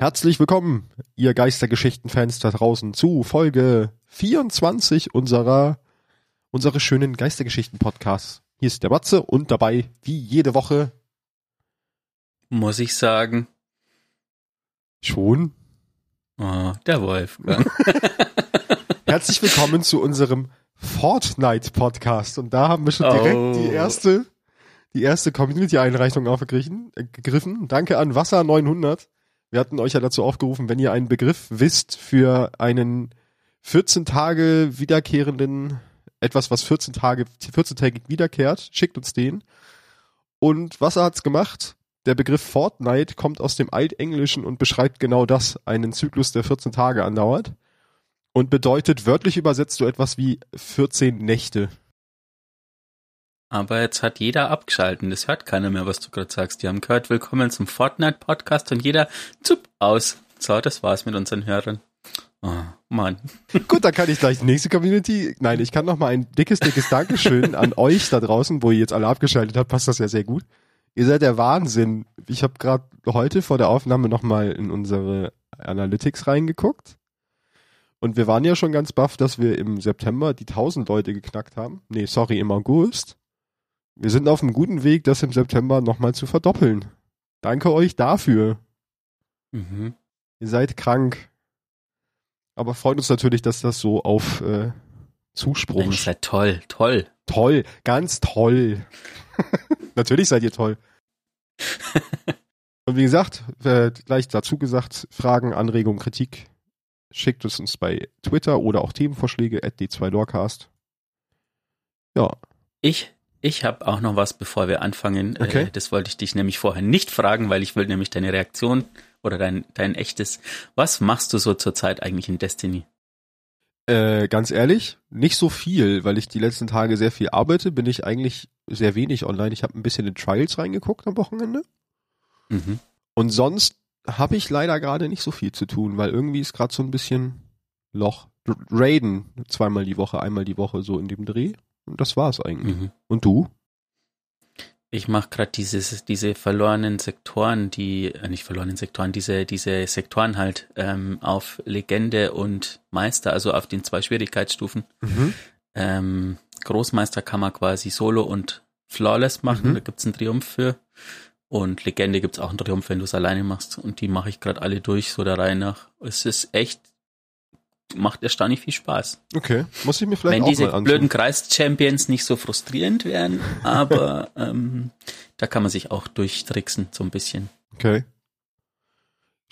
Herzlich willkommen, ihr Geistergeschichten-Fans da draußen, zu Folge 24 unserer, unseres schönen Geistergeschichten-Podcasts. Hier ist der Batze und dabei, wie jede Woche, Muss ich sagen. schon. Oh, der Wolfgang. Herzlich willkommen zu unserem Fortnite-Podcast. Und da haben wir schon direkt Oh. die erste, die erste Community-Einreichung aufgegriffen. Gegriffen. Danke an Wasser 900. Wir hatten euch ja dazu aufgerufen, wenn ihr einen Begriff wisst für einen 14 Tage wiederkehrenden, etwas, was 14 Tage, 14-tägig wiederkehrt, schickt uns den. Und Wasser hat's gemacht. Der Begriff Fortnite kommt aus dem Altenglischen und beschreibt genau das, einen Zyklus, der 14 Tage andauert. Und bedeutet wörtlich übersetzt so etwas wie 14 Nächte. Aber jetzt hat jeder abgeschalten. Das hört keiner mehr, was du gerade sagst. Die haben gehört, willkommen zum Fortnite-Podcast und jeder zup aus. So, das war's mit unseren Hörern. Oh, Mann. Gut, dann kann ich gleich die nächste Community. Nein, ich kann noch mal ein dickes, dickes Dankeschön an euch da draußen, wo ihr jetzt alle abgeschaltet habt, passt das ja sehr gut. Ihr seid der Wahnsinn. Ich habe gerade heute vor der Aufnahme noch mal in unsere Analytics reingeguckt. Und wir waren ja schon ganz baff, dass wir im September die 1000 Leute geknackt haben. Nee, sorry, im August. Wir sind auf einem guten Weg, das im September noch mal zu verdoppeln. Danke euch dafür. Mhm. Ihr seid krank. Aber freut uns natürlich, dass das so auf äh, Zuspruch. Ihr seid toll, toll. Toll, ganz toll. natürlich seid ihr toll. Und wie gesagt, äh, gleich dazu gesagt, Fragen, Anregungen, Kritik, schickt es uns bei Twitter oder auch Themenvorschläge at d2dorcast. Ja, Ich, ich habe auch noch was, bevor wir anfangen. Okay. Äh, das wollte ich dich nämlich vorher nicht fragen, weil ich will nämlich deine Reaktion oder dein, dein echtes. Was machst du so zurzeit eigentlich in Destiny? äh, ganz ehrlich, nicht so viel, weil ich die letzten Tage sehr viel arbeite, bin ich eigentlich sehr wenig online. Ich habe ein bisschen in Trials reingeguckt am Wochenende. Mhm. Und sonst habe ich leider gerade nicht so viel zu tun, weil irgendwie ist gerade so ein bisschen Loch. Raiden zweimal die Woche, einmal die Woche so in dem Dreh. Und das war's eigentlich. Mhm. Und du? Ich mache gerade dieses, diese verlorenen Sektoren, die, äh, nicht verlorenen Sektoren, diese, diese Sektoren halt ähm, auf Legende und Meister, also auf den zwei Schwierigkeitsstufen. Mhm. Ähm, Großmeister kann man quasi solo und flawless machen, Mhm. da gibt's einen Triumph für. Und Legende gibt's auch einen Triumph, wenn du es alleine machst. Und die mache ich gerade alle durch, so der Reihe nach. Es ist echt, macht erstaunlich viel Spaß. Okay. Muss ich mir vielleicht Wenn auch diese mal ansehen. blöden Kreis-Champions nicht so frustrierend wären, aber ähm, da kann man sich auch durchtricksen, so ein bisschen. Okay.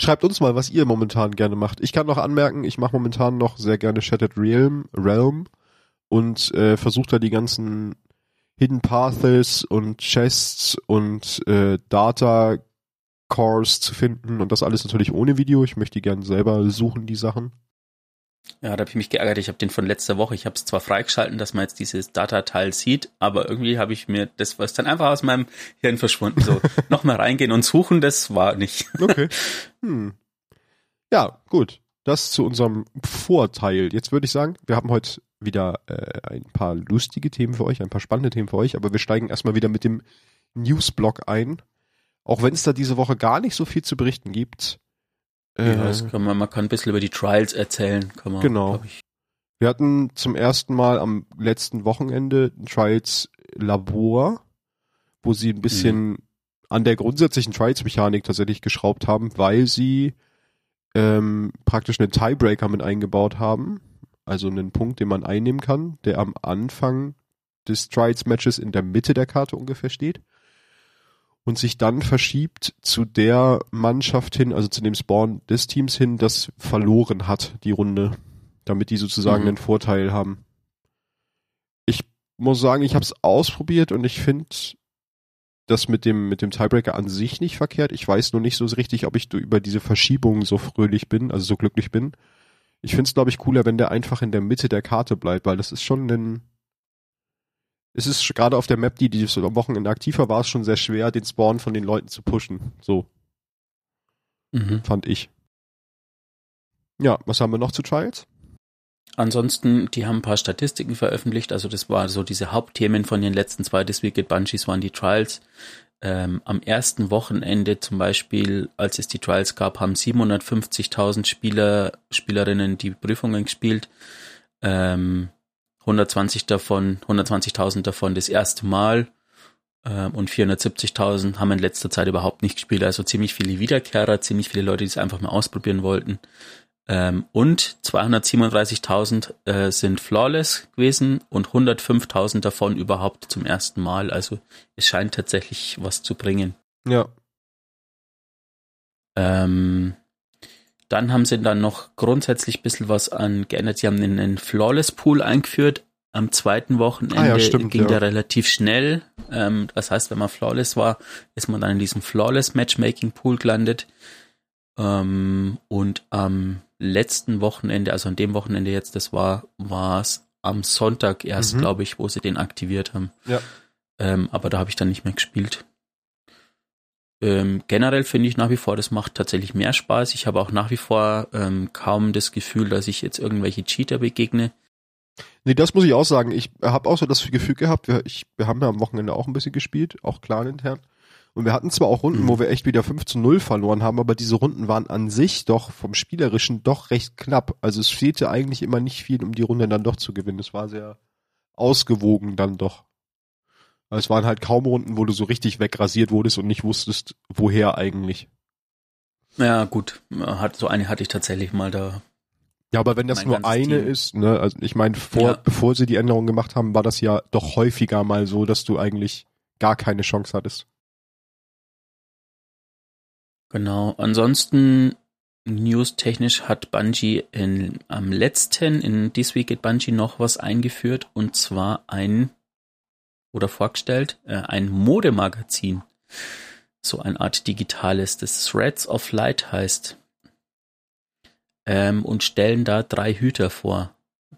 Schreibt uns mal, was ihr momentan gerne macht. Ich kann noch anmerken, ich mache momentan noch sehr gerne Shattered Realm, Realm und äh, versuche da die ganzen Hidden Paths und Chests und äh, Data Cores zu finden und das alles natürlich ohne Video. Ich möchte die gerne selber suchen, die Sachen. Ja, da habe ich mich geärgert. Ich habe den von letzter Woche, ich habe es zwar freigeschalten, dass man jetzt dieses Data-Teil sieht, aber irgendwie habe ich mir, das war ist dann einfach aus meinem Hirn verschwunden. So, nochmal reingehen und suchen, das war nicht. Okay. hm. Ja, gut. Das zu unserem Vorteil. Jetzt würde ich sagen, wir haben heute wieder äh, ein paar lustige Themen für euch, ein paar spannende Themen für euch, aber wir steigen erstmal wieder mit dem Newsblock ein. Auch wenn es da diese Woche gar nicht so viel zu berichten gibt. Äh, Ja, das kann man, man kann ein bisschen über die Trials erzählen, kann man, Genau. ich. wir hatten zum ersten Mal am letzten Wochenende ein Trials Labor, wo sie ein bisschen an der grundsätzlichen Trials-Mechanik tatsächlich geschraubt haben, weil sie ähm, praktisch einen Tiebreaker mit eingebaut haben. Also einen Punkt, den man einnehmen kann, der am Anfang des Trials-Matches in der Mitte der Karte ungefähr steht. Und sich dann verschiebt zu der Mannschaft hin, also zu dem Spawn des Teams hin, das verloren hat, die Runde. Damit die sozusagen Mhm. einen Vorteil haben. Ich muss sagen, ich habe es ausprobiert und ich finde das mit dem, mit dem Tiebreaker an sich nicht verkehrt. Ich weiß nur nicht so richtig, ob ich über diese Verschiebung so fröhlich bin, also so glücklich bin. Ich finde es, glaube ich, cooler, wenn der einfach in der Mitte der Karte bleibt, weil das ist schon ein. Es ist gerade auf der Map, die, die am Wochenende aktiver war, es schon sehr schwer, den Spawn von den Leuten zu pushen. So, Mhm. fand ich. Ja, was haben wir noch zu Trials? ansonsten, die haben ein paar Statistiken veröffentlicht. Also das war so diese Hauptthemen von den letzten zwei This Week at Bungies waren die Trials. Ähm, am ersten Wochenende zum Beispiel, als es die Trials gab, haben 750.000 Spieler, Spielerinnen die Prüfungen gespielt. Ähm, 120 davon, 120.000 davon das erste Mal ähm, und 470.000 haben in letzter Zeit überhaupt nicht gespielt. Also ziemlich viele Wiederkehrer, ziemlich viele Leute, die es einfach mal ausprobieren wollten. Ähm, und 237.000 äh, sind flawless gewesen und 105.000 davon überhaupt zum ersten Mal. Also es scheint tatsächlich was zu bringen. Ja. Ähm, dann haben sie dann noch grundsätzlich ein bisschen was an geändert. Sie haben einen Flawless Pool eingeführt. Am zweiten Wochenende Ah ja, stimmt, ging ja. der relativ schnell. Ähm, das heißt, wenn man Flawless war, ist man dann in diesem Flawless Matchmaking Pool gelandet. Ähm, und am letzten Wochenende, also an dem Wochenende jetzt, das war, war es am Sonntag erst, Mhm. glaube ich, wo sie den aktiviert haben. Ja. Ähm, aber da habe ich dann nicht mehr gespielt. Ähm, generell finde ich nach wie vor, das macht tatsächlich mehr Spaß. Ich habe auch nach wie vor ähm, kaum das Gefühl, dass ich jetzt irgendwelche Cheater begegne. Nee, das muss ich auch sagen. Ich habe auch so das Gefühl gehabt, wir, ich, wir haben ja am Wochenende auch ein bisschen gespielt, auch clan intern. Und wir hatten zwar auch Runden, Mhm. wo wir echt wieder 5 zu 0 verloren haben, aber diese Runden waren an sich doch vom Spielerischen doch recht knapp. Also es fehlte eigentlich immer nicht viel, um die Runde dann doch zu gewinnen. Es war sehr ausgewogen dann doch. Also Es waren halt kaum Runden, wo du so richtig wegrasiert wurdest und nicht wusstest, woher eigentlich. Ja, gut, hat, so eine hatte ich tatsächlich mal da. Ja, aber wenn das nur eine Team. ist, ne, also ich meine, vor, Ja. bevor sie die Änderung gemacht haben, war das ja doch häufiger mal so, dass du eigentlich gar keine Chance hattest. Genau. Ansonsten newstechnisch hat Bungie in, am letzten in This Week at Bungie noch was eingeführt und zwar ein oder vorgestellt äh, ein Modemagazin. So eine Art digitales, das Threads of Light heißt. Ähm, und stellen da drei Hüter vor,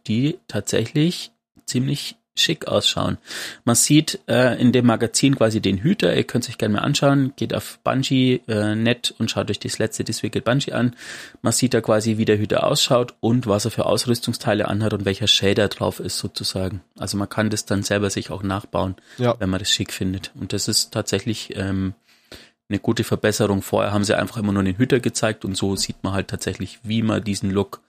die tatsächlich ziemlich schick ausschauen. Man sieht äh, in dem Magazin quasi den Hüter, ihr könnt es euch gerne mal anschauen, geht auf Bungie äh, net und schaut euch das letzte at Bungie an. Man sieht da quasi, wie der Hüter ausschaut und was er für Ausrüstungsteile anhat und welcher Shader drauf ist sozusagen. Also man kann das dann selber sich auch nachbauen, Ja. wenn man das schick findet. Und das ist tatsächlich ähm, eine gute Verbesserung. Vorher haben sie einfach immer nur den Hüter gezeigt und so sieht man halt tatsächlich, wie man diesen Look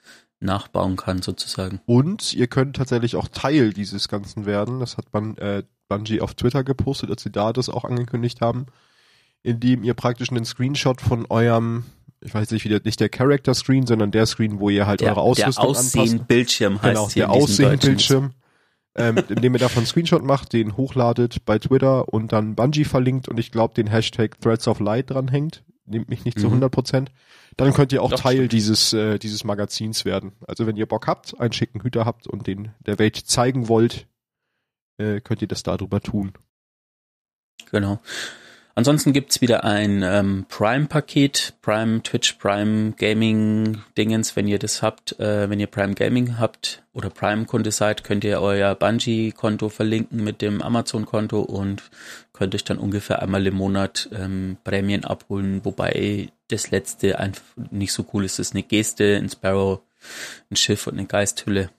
nachbauen kann sozusagen. Und ihr könnt tatsächlich auch Teil dieses Ganzen werden. Das hat man äh, Bungie auf Twitter gepostet, als sie da das auch angekündigt haben, indem ihr praktisch einen Screenshot von eurem, ich weiß nicht, wie der, nicht der Character Screen, sondern der Screen, wo ihr halt Der, eure der Ausrüstung anpasst. Aussehen-Bildschirm heißt Genau, hier der deutschen- Aussehen-Bildschirm, ähm, indem ihr davon einen Screenshot macht, den hochladet bei Twitter und dann Bungie verlinkt und ich glaube den Hashtag Threads of Light dranhängt, nimmt mich nicht zu Mhm. 100 Prozent, dann könnt ihr auch Doch, Teil stimmt. dieses, äh, dieses Magazins werden. Also wenn ihr Bock habt, einen schicken Hüter habt und den der Welt zeigen wollt, äh, könnt ihr das darüber tun. Genau. Ansonsten gibt's wieder ein ähm, Prime-Paket, Prime Twitch, Prime Gaming Dingens. Wenn ihr das habt, äh, wenn ihr Prime Gaming habt oder Prime-Kunde seid, könnt ihr euer Bungie-Konto verlinken mit dem Amazon-Konto und könnt euch dann ungefähr einmal im Monat ähm, Prämien abholen, wobei das letzte einfach nicht so cool ist. Das ist eine Geste, ein Sparrow, ein Schiff und eine Geisthülle.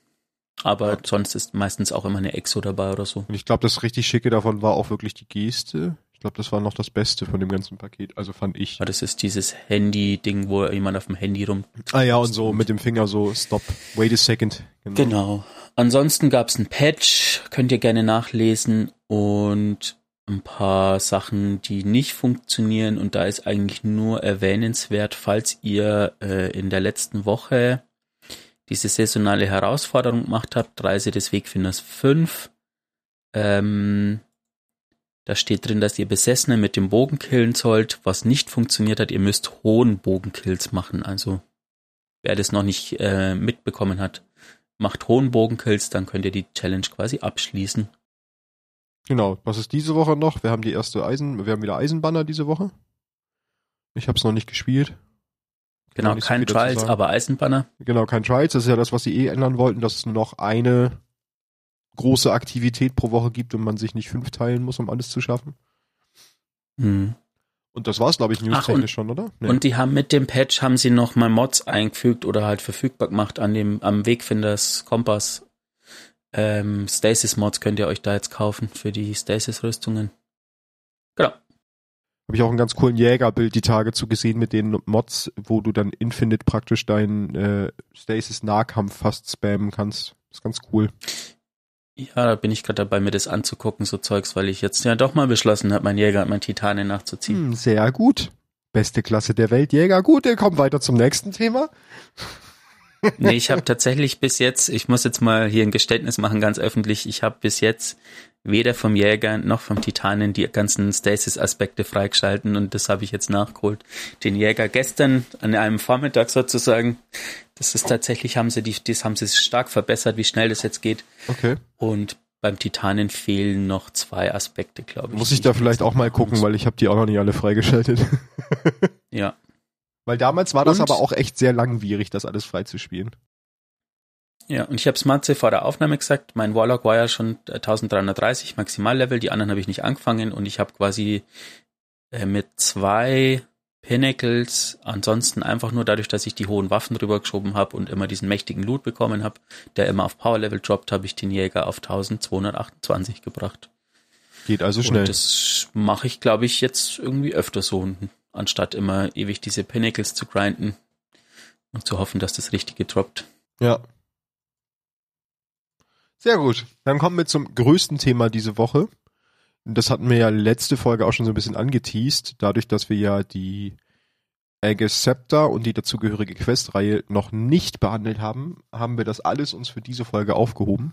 Aber sonst ist meistens auch immer eine Exo dabei oder so. Und ich glaube, das richtig Schicke davon war auch wirklich die Geste. Ich glaube, das war noch das Beste von dem ganzen Paket, also fand ich. Ja, das ist dieses Handy-Ding, wo jemand auf dem Handy rum. Ah ja, und so mit dem Finger so, stop, wait a second. Genau. Ansonsten gab's ein Patch, könnt ihr gerne nachlesen und ein paar Sachen, die nicht funktionieren. Und da ist eigentlich nur erwähnenswert, falls ihr äh, in der letzten Woche diese saisonale Herausforderung gemacht habt, Reise des Wegfinders 5. Ähm, da steht drin, dass ihr Besessene mit dem Bogen killen sollt. Was nicht funktioniert hat, ihr müsst hohen Bogenkills machen. Also wer das noch nicht äh, mitbekommen hat, macht hohen Bogenkills, dann könnt ihr die Challenge quasi abschließen. Genau, was ist diese Woche noch? Wir haben die erste Eisen, wir haben wieder Eisenbanner diese Woche. Ich habe es noch nicht gespielt. Genau, so kein dazu Trials, aber Eisenbanner. Genau, kein Trials, das ist ja das, was sie eh ändern wollten, dass es nur noch eine große Aktivität pro Woche gibt und man sich nicht fünf teilen muss, um alles zu schaffen. Hm. Und das war's, glaube ich, newstechnisch schon, oder? Nee. Und die haben mit dem Patch haben sie noch mal Mods eingefügt oder halt verfügbar gemacht an dem am Wegfinders Kompass. Ähm, Stasis Mods könnt ihr euch da jetzt kaufen für die Stasis Rüstungen. Genau. Habe ich auch einen ganz coolen Jägerbild die Tage zu gesehen mit den Mods, wo du dann Infinite praktisch deinen äh, Stasis Nahkampf fast spammen kannst. Das ist ganz cool. Ja, da bin ich gerade dabei, mir das anzugucken, so Zeugs, weil ich jetzt ja doch mal beschlossen habe, mein Jäger und mein Titanen nachzuziehen. Hm, sehr gut. Beste Klasse der Welt, Jäger. Gut, wir kommen weiter zum nächsten Thema. Nee, ich habe tatsächlich bis jetzt, ich muss jetzt mal hier ein Geständnis machen, ganz öffentlich, ich habe bis jetzt weder vom Jäger noch vom Titanen die ganzen Stasis-Aspekte freigeschalten und das habe ich jetzt nachgeholt. Den Jäger gestern an einem Vormittag sozusagen. Das ist tatsächlich, haben sie die, das haben sie stark verbessert, wie schnell das jetzt geht. Okay. Und beim Titanen fehlen noch zwei Aspekte, glaube ich. Muss ich da vielleicht auch mal gucken, weil ich habe die auch noch nicht alle freigeschaltet. ja. Weil damals war das und? aber auch echt sehr langwierig, das alles freizuspielen. Ja, und ich habe Smartse vor der Aufnahme gesagt, mein Warlock war ja schon 1330 Maximallevel, die anderen habe ich nicht angefangen und ich habe quasi äh, mit zwei Pinnacles, ansonsten einfach nur dadurch, dass ich die hohen Waffen rübergeschoben habe und immer diesen mächtigen Loot bekommen habe, der immer auf Power Level droppt, habe ich den Jäger auf 1228 gebracht. Geht also schnell. Und das mache ich, glaube ich, jetzt irgendwie öfter so, anstatt immer ewig diese Pinnacles zu grinden und zu hoffen, dass das Richtige droppt. Ja, sehr gut. Dann kommen wir zum größten Thema diese Woche. Das hatten wir ja letzte Folge auch schon so ein bisschen angeteased, dadurch, dass wir ja die Aegis Scepter und die dazugehörige Questreihe noch nicht behandelt haben, haben wir das alles uns für diese Folge aufgehoben.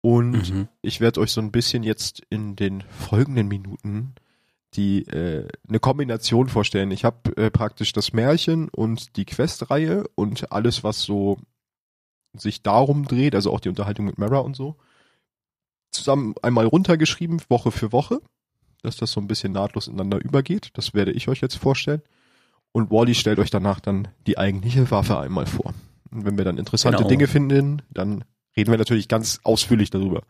Und mhm. ich werde euch so ein bisschen jetzt in den folgenden Minuten die äh, eine Kombination vorstellen. Ich habe äh, praktisch das Märchen und die Questreihe und alles, was so sich darum dreht, also auch die Unterhaltung mit Mara und so, zusammen einmal runtergeschrieben, Woche für Woche, dass das so ein bisschen nahtlos ineinander übergeht. Das werde ich euch jetzt vorstellen. Und Wally stellt euch danach dann die eigentliche Waffe einmal vor. Und wenn wir dann interessante genau. Dinge finden, dann reden wir natürlich ganz ausführlich darüber.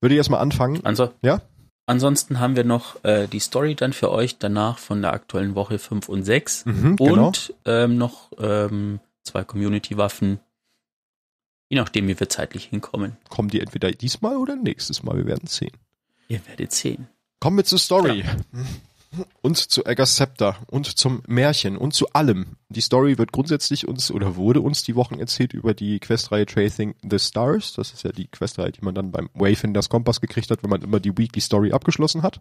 Würde ich erstmal anfangen? Also, ja? Ansonsten haben wir noch äh, die Story dann für euch danach von der aktuellen Woche 5 und 6 mhm, genau. und genau. ähm, noch ähm, zwei Community-Waffen Je nachdem, wie wir zeitlich hinkommen. Kommen die entweder diesmal oder nächstes Mal? Wir werden sehen. Ihr werdet sehen. Kommen wir zur Story. Ja. Und zu Eggers Scepter und zum Märchen und zu allem. Die Story wird grundsätzlich uns oder wurde uns die Wochen erzählt über die Questreihe Tracing the Stars. Das ist ja die Questreihe, die man dann beim Wayfinders Kompass gekriegt hat, wenn man immer die Weekly Story abgeschlossen hat.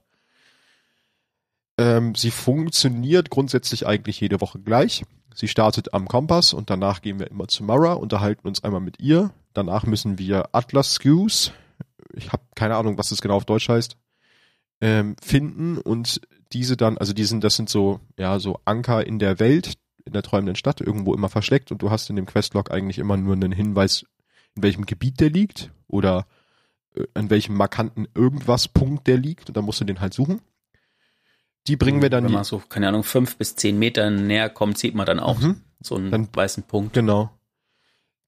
Ähm, sie funktioniert grundsätzlich eigentlich jede Woche gleich. Sie startet am Kompass und danach gehen wir immer zu Mara, unterhalten uns einmal mit ihr. Danach müssen wir Atlas Skews, ich habe keine Ahnung, was das genau auf Deutsch heißt, ähm, finden und diese dann, also die sind, das sind so, ja, so Anker in der Welt, in der träumenden Stadt, irgendwo immer versteckt und du hast in dem Questlog eigentlich immer nur einen Hinweis, in welchem Gebiet der liegt oder äh, an welchem markanten irgendwas Punkt der liegt und dann musst du den halt suchen. Die bringen wir dann. Wenn man so, keine Ahnung, fünf bis zehn Meter näher kommt, sieht man dann auch mhm. so einen dann, weißen Punkt. Genau.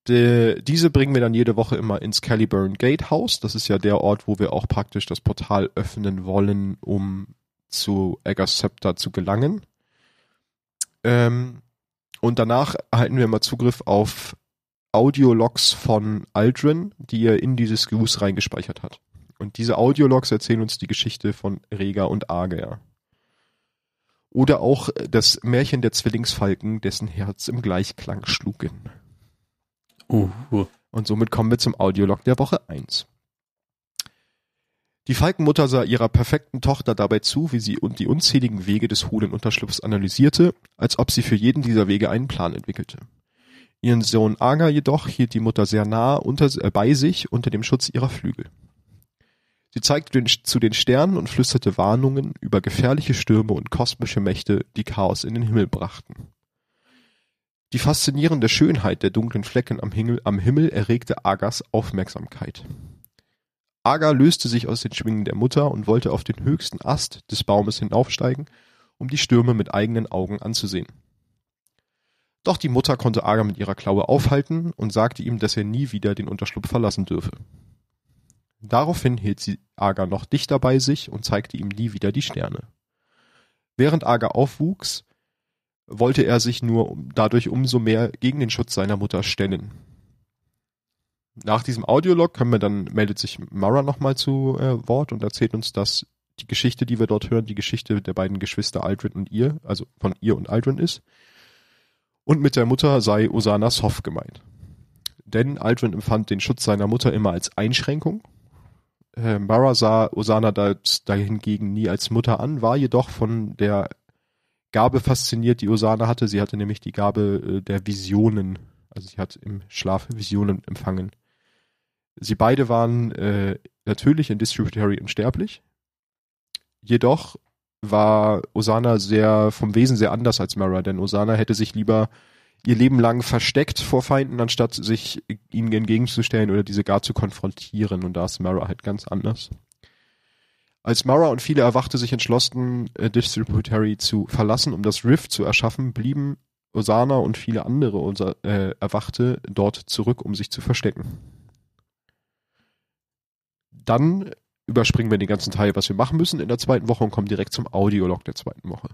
De, diese bringen wir dann jede Woche immer ins Caliburn Gatehouse. Das ist ja der Ort, wo wir auch praktisch das Portal öffnen wollen, um zu Eggers Scepter zu gelangen. Ähm, und danach erhalten wir immer Zugriff auf Audiologs von Aldrin, die er in dieses Goose reingespeichert hat. Und diese Audiologs erzählen uns die Geschichte von Rega und Ager. Oder auch das Märchen der Zwillingsfalken, dessen Herz im Gleichklang schlugen. Uh. Und somit kommen wir zum Audiolog der Woche 1. Die Falkenmutter sah ihrer perfekten Tochter dabei zu, wie sie die unzähligen Wege des hohlen Unterschlupfs analysierte, als ob sie für jeden dieser Wege einen Plan entwickelte. Ihren Sohn Aga jedoch hielt die Mutter sehr nah unter, äh, bei sich unter dem Schutz ihrer Flügel. Sie zeigte den, zu den Sternen und flüsterte Warnungen über gefährliche Stürme und kosmische Mächte, die Chaos in den Himmel brachten. Die faszinierende Schönheit der dunklen Flecken am Himmel, erregte Agas Aufmerksamkeit. Aga löste sich aus den Schwingen der Mutter und wollte auf den höchsten Ast des Baumes hinaufsteigen, um die Stürme mit eigenen Augen anzusehen. Doch die Mutter konnte Aga mit ihrer Klaue aufhalten und sagte ihm, dass er nie wieder den Unterschlupf verlassen dürfe. Daraufhin hielt sie Aga noch dichter bei sich und zeigte ihm nie wieder die Sterne. Während Aga aufwuchs, wollte er sich nur dadurch umso mehr gegen den Schutz seiner Mutter stellen. Nach diesem Audiolog können wir dann meldet sich Mara nochmal zu äh, Wort und erzählt uns, dass die Geschichte, die wir dort hören, die Geschichte der beiden Geschwister Aldrin und ihr, also von ihr und Aldrin ist. Und mit der Mutter sei Osana Sof gemeint. Denn Aldrin empfand den Schutz seiner Mutter immer als Einschränkung. Äh, Mara sah Osana da, dahingegen nie als Mutter an, war jedoch von der Gabe fasziniert, die Osana hatte. Sie hatte nämlich die Gabe äh, der Visionen. Also sie hat im Schlaf Visionen empfangen. Sie beide waren äh, natürlich in Distributary unsterblich. Jedoch war Osana sehr vom Wesen sehr anders als Mara, denn Osana hätte sich lieber ihr Leben lang versteckt vor Feinden, anstatt sich ihnen entgegenzustellen oder diese gar zu konfrontieren. Und da ist Mara halt ganz anders. Als Mara und viele Erwachte sich entschlossen, äh, Distributary zu verlassen, um das Rift zu erschaffen, blieben Osana und viele andere unser, äh, Erwachte dort zurück, um sich zu verstecken. Dann überspringen wir den ganzen Teil, was wir machen müssen in der zweiten Woche und kommen direkt zum Audiolog der zweiten Woche.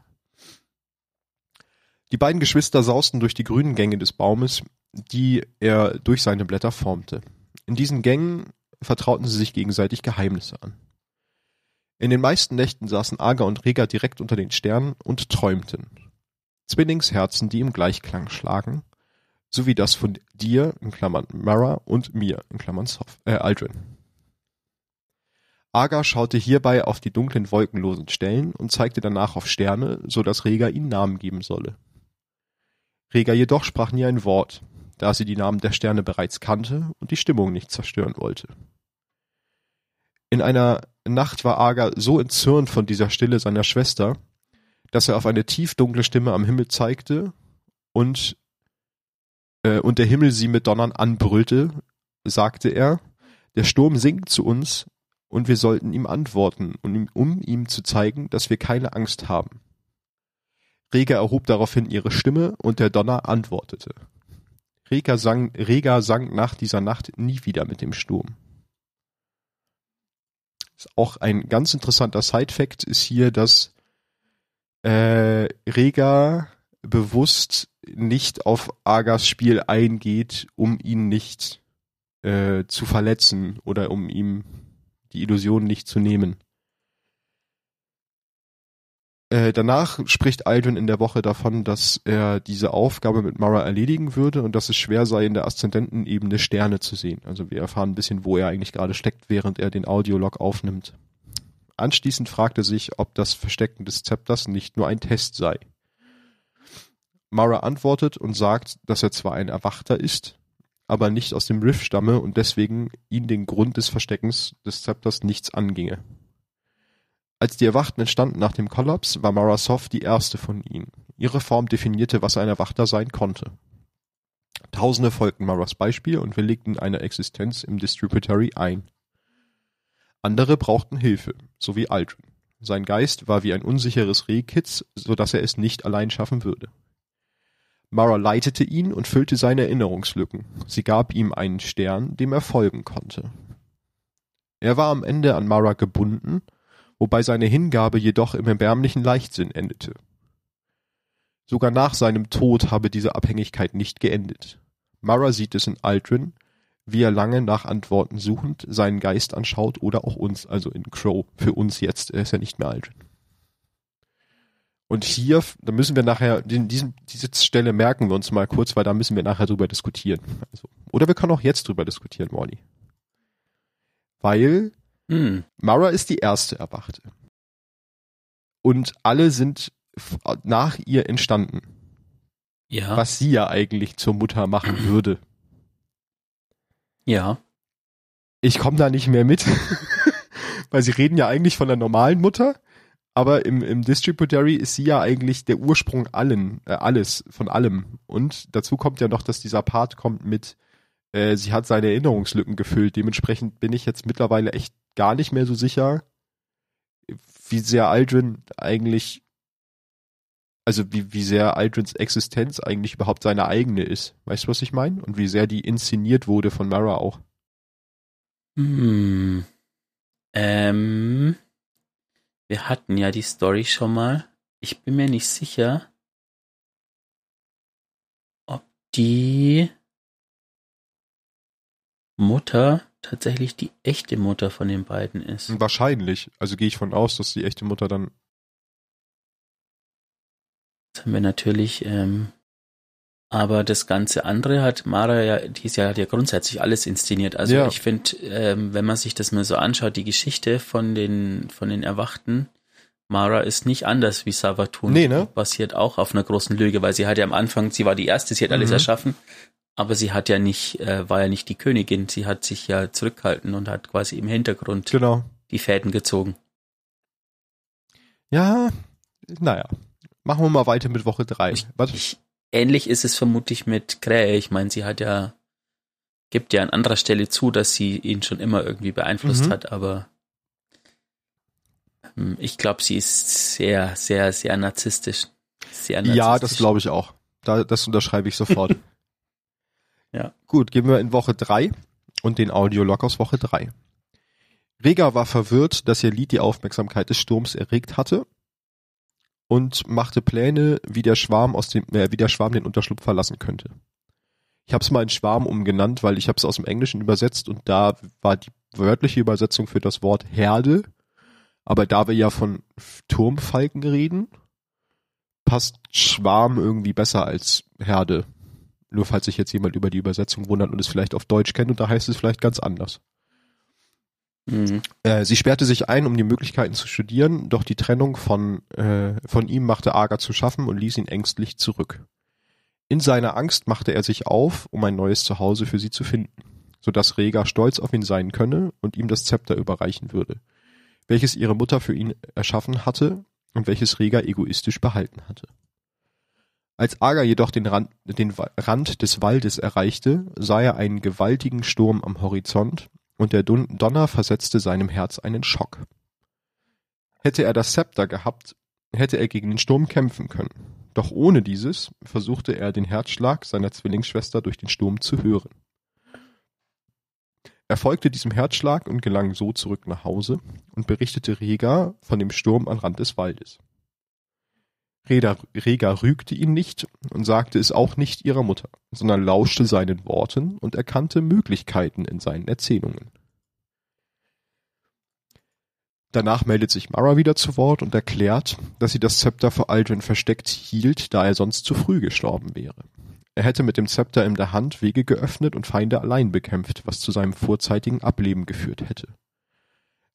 Die beiden Geschwister sausten durch die grünen Gänge des Baumes, die er durch seine Blätter formte. In diesen Gängen vertrauten sie sich gegenseitig Geheimnisse an. In den meisten Nächten saßen Aga und Rega direkt unter den Sternen und träumten. Zwillingsherzen, die im Gleichklang schlagen, sowie das von dir, in Klammern Mara, und mir, in Klammern Sof, äh, Aldrin. Aga schaute hierbei auf die dunklen wolkenlosen Stellen und zeigte danach auf Sterne, so dass Rega ihnen Namen geben solle. Rega jedoch sprach nie ein Wort, da sie die Namen der Sterne bereits kannte und die Stimmung nicht zerstören wollte. In einer Nacht war Aga so entzürnt von dieser Stille seiner Schwester, dass er auf eine tiefdunkle Stimme am Himmel zeigte und äh, und der Himmel sie mit Donnern anbrüllte, sagte er, der Sturm singt zu uns, und wir sollten ihm antworten, um ihm zu zeigen, dass wir keine Angst haben. Rega erhob daraufhin ihre Stimme und der Donner antwortete. Rega sang, Rega sang nach dieser Nacht nie wieder mit dem Sturm. Auch ein ganz interessanter Side-Fact ist hier, dass äh, Rega bewusst nicht auf Agas Spiel eingeht, um ihn nicht äh, zu verletzen oder um ihm die Illusion nicht zu nehmen. Äh, danach spricht Aldrin in der Woche davon, dass er diese Aufgabe mit Mara erledigen würde und dass es schwer sei, in der Aszendentenebene Sterne zu sehen. Also wir erfahren ein bisschen, wo er eigentlich gerade steckt, während er den Audiolog aufnimmt. Anschließend fragt er sich, ob das Verstecken des Zepters nicht nur ein Test sei. Mara antwortet und sagt, dass er zwar ein Erwachter ist, aber nicht aus dem Riff stamme und deswegen ihn den Grund des Versteckens des Zepters nichts anginge. Als die Erwachten entstanden nach dem Kollaps, war Mara Sof die erste von ihnen. Ihre Form definierte, was ein Erwachter sein konnte. Tausende folgten Maras Beispiel und willigten eine Existenz im Distributary ein. Andere brauchten Hilfe, so wie Aldrin. Sein Geist war wie ein unsicheres Rehkitz, so dass er es nicht allein schaffen würde. Mara leitete ihn und füllte seine Erinnerungslücken. Sie gab ihm einen Stern, dem er folgen konnte. Er war am Ende an Mara gebunden, wobei seine Hingabe jedoch im erbärmlichen Leichtsinn endete. Sogar nach seinem Tod habe diese Abhängigkeit nicht geendet. Mara sieht es in Aldrin, wie er lange nach Antworten suchend seinen Geist anschaut oder auch uns, also in Crow, für uns jetzt, er ist ja nicht mehr Aldrin. Und hier, da müssen wir nachher, in diesem, diese Stelle merken wir uns mal kurz, weil da müssen wir nachher drüber diskutieren. Also, oder wir können auch jetzt drüber diskutieren, Molly. Weil hm. Mara ist die erste Erwachte. Und alle sind nach ihr entstanden. Ja. Was sie ja eigentlich zur Mutter machen würde. Ja. Ich komme da nicht mehr mit. weil sie reden ja eigentlich von der normalen Mutter aber im, im Distributary ist sie ja eigentlich der Ursprung allen, äh, alles, von allem. Und dazu kommt ja noch, dass dieser Part kommt mit, äh, sie hat seine Erinnerungslücken gefüllt. Dementsprechend bin ich jetzt mittlerweile echt gar nicht mehr so sicher, wie sehr Aldrin eigentlich, also wie, wie sehr Aldrins Existenz eigentlich überhaupt seine eigene ist. Weißt du, was ich meine? Und wie sehr die inszeniert wurde von Mara auch. Hm. Ähm. Wir hatten ja die Story schon mal. ich bin mir nicht sicher, ob die Mutter tatsächlich die echte Mutter von den beiden ist. Wahrscheinlich. Also gehe ich von aus, dass die echte Mutter dann. Das haben wir natürlich, ähm, aber das ganze andere hat Mara ja, dieses Jahr hat ja grundsätzlich alles inszeniert. Also Ja. ich finde, ähm, wenn man sich das mal so anschaut, die Geschichte von den, von den Erwachten, Mara ist nicht anders wie Savatun. Nee, ne? Basiert auch auf einer großen Lüge, weil sie hat ja am Anfang, sie war die erste, sie hat alles Mhm. erschaffen, aber sie hat ja nicht, äh, war ja nicht die Königin, sie hat sich ja zurückgehalten und hat quasi im Hintergrund Genau. die Fäden gezogen. Ja, naja. Machen wir mal weiter mit Woche drei. Ich- Was? Ich, ähnlich ist es vermutlich mit Krähe. Ich meine, sie hat ja, gibt ja an anderer Stelle zu, dass sie ihn schon immer irgendwie beeinflusst Mhm. hat, aber hm, ich glaube, sie ist sehr, sehr, sehr narzisstisch. Sehr narzisstisch. Ja, das glaube ich auch. Da, das unterschreibe ich sofort. Ja. Gut, gehen wir in Woche drei und den Audiolog aus Woche drei. Rega war verwirrt, dass ihr Lied die Aufmerksamkeit des Sturms erregt hatte und machte Pläne, wie der Schwarm aus dem, äh, wie der Schwarm den Unterschlupf verlassen könnte. Ich habe es mal in Schwarm umgenannt, weil ich habe es aus dem Englischen übersetzt und da war die wörtliche Übersetzung für das Wort Herde. Aber da wir ja von Turmfalken reden, passt Schwarm irgendwie besser als Herde. Nur falls sich jetzt jemand über die Übersetzung wundert und es vielleicht auf Deutsch kennt und da heißt es vielleicht ganz anders. Mhm. Äh, sie sperrte sich ein, um die Möglichkeiten zu studieren, doch die Trennung von, äh, von ihm machte Aga zu schaffen und ließ ihn ängstlich zurück. In seiner Angst machte er sich auf, um ein neues Zuhause für sie zu finden, sodass Rega stolz auf ihn sein könne und ihm das Zepter überreichen würde, welches ihre Mutter für ihn erschaffen hatte und welches Rega egoistisch behalten hatte. Als Aga jedoch den Rand, den Rand des Waldes erreichte, sah er einen gewaltigen Sturm am Horizont und der Donner versetzte seinem Herz einen Schock. Hätte er das Zepter gehabt, hätte er gegen den Sturm kämpfen können. Doch ohne dieses versuchte er den Herzschlag seiner Zwillingsschwester durch den Sturm zu hören. Er folgte diesem Herzschlag und gelang so zurück nach Hause und berichtete Rega von dem Sturm am Rand des Waldes. Reda, Rega rügte ihn nicht und sagte es auch nicht ihrer Mutter, sondern lauschte seinen Worten und erkannte Möglichkeiten in seinen Erzählungen. Danach meldet sich Mara wieder zu Wort und erklärt, dass sie das Zepter vor Aldrin versteckt hielt, da er sonst zu früh gestorben wäre. Er hätte mit dem Zepter in der Hand Wege geöffnet und Feinde allein bekämpft, was zu seinem vorzeitigen Ableben geführt hätte.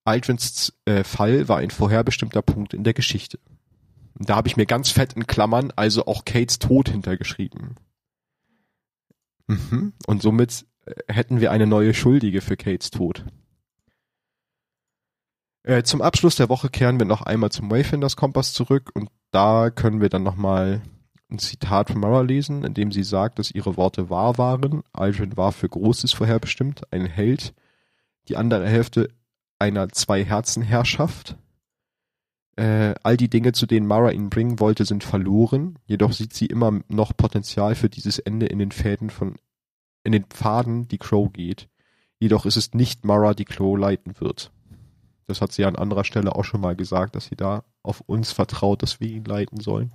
Aldrins äh, Fall war ein vorherbestimmter Punkt in der Geschichte. Und Da habe ich mir ganz fett in Klammern also auch Kates Tod hintergeschrieben. Mhm. Und somit äh, hätten wir eine neue Schuldige für Kates Tod. Äh, zum Abschluss der Woche kehren wir noch einmal zum Wayfinders Kompass zurück und da können wir dann nochmal ein Zitat von Mara lesen, in dem sie sagt, dass ihre Worte wahr waren. Aldrin war für Großes vorherbestimmt, ein Held, die andere Hälfte einer Zwei-Herzen-Herrschaft. Äh, all die Dinge, zu denen Mara ihn bringen wollte, sind verloren, jedoch sieht sie immer noch Potenzial für dieses Ende in den Fäden von, in den Pfaden, die Crow geht. Jedoch ist es nicht Mara, die Crow leiten wird. Das hat sie an anderer Stelle auch schon mal gesagt, dass sie da auf uns vertraut, dass wir ihn leiten sollen.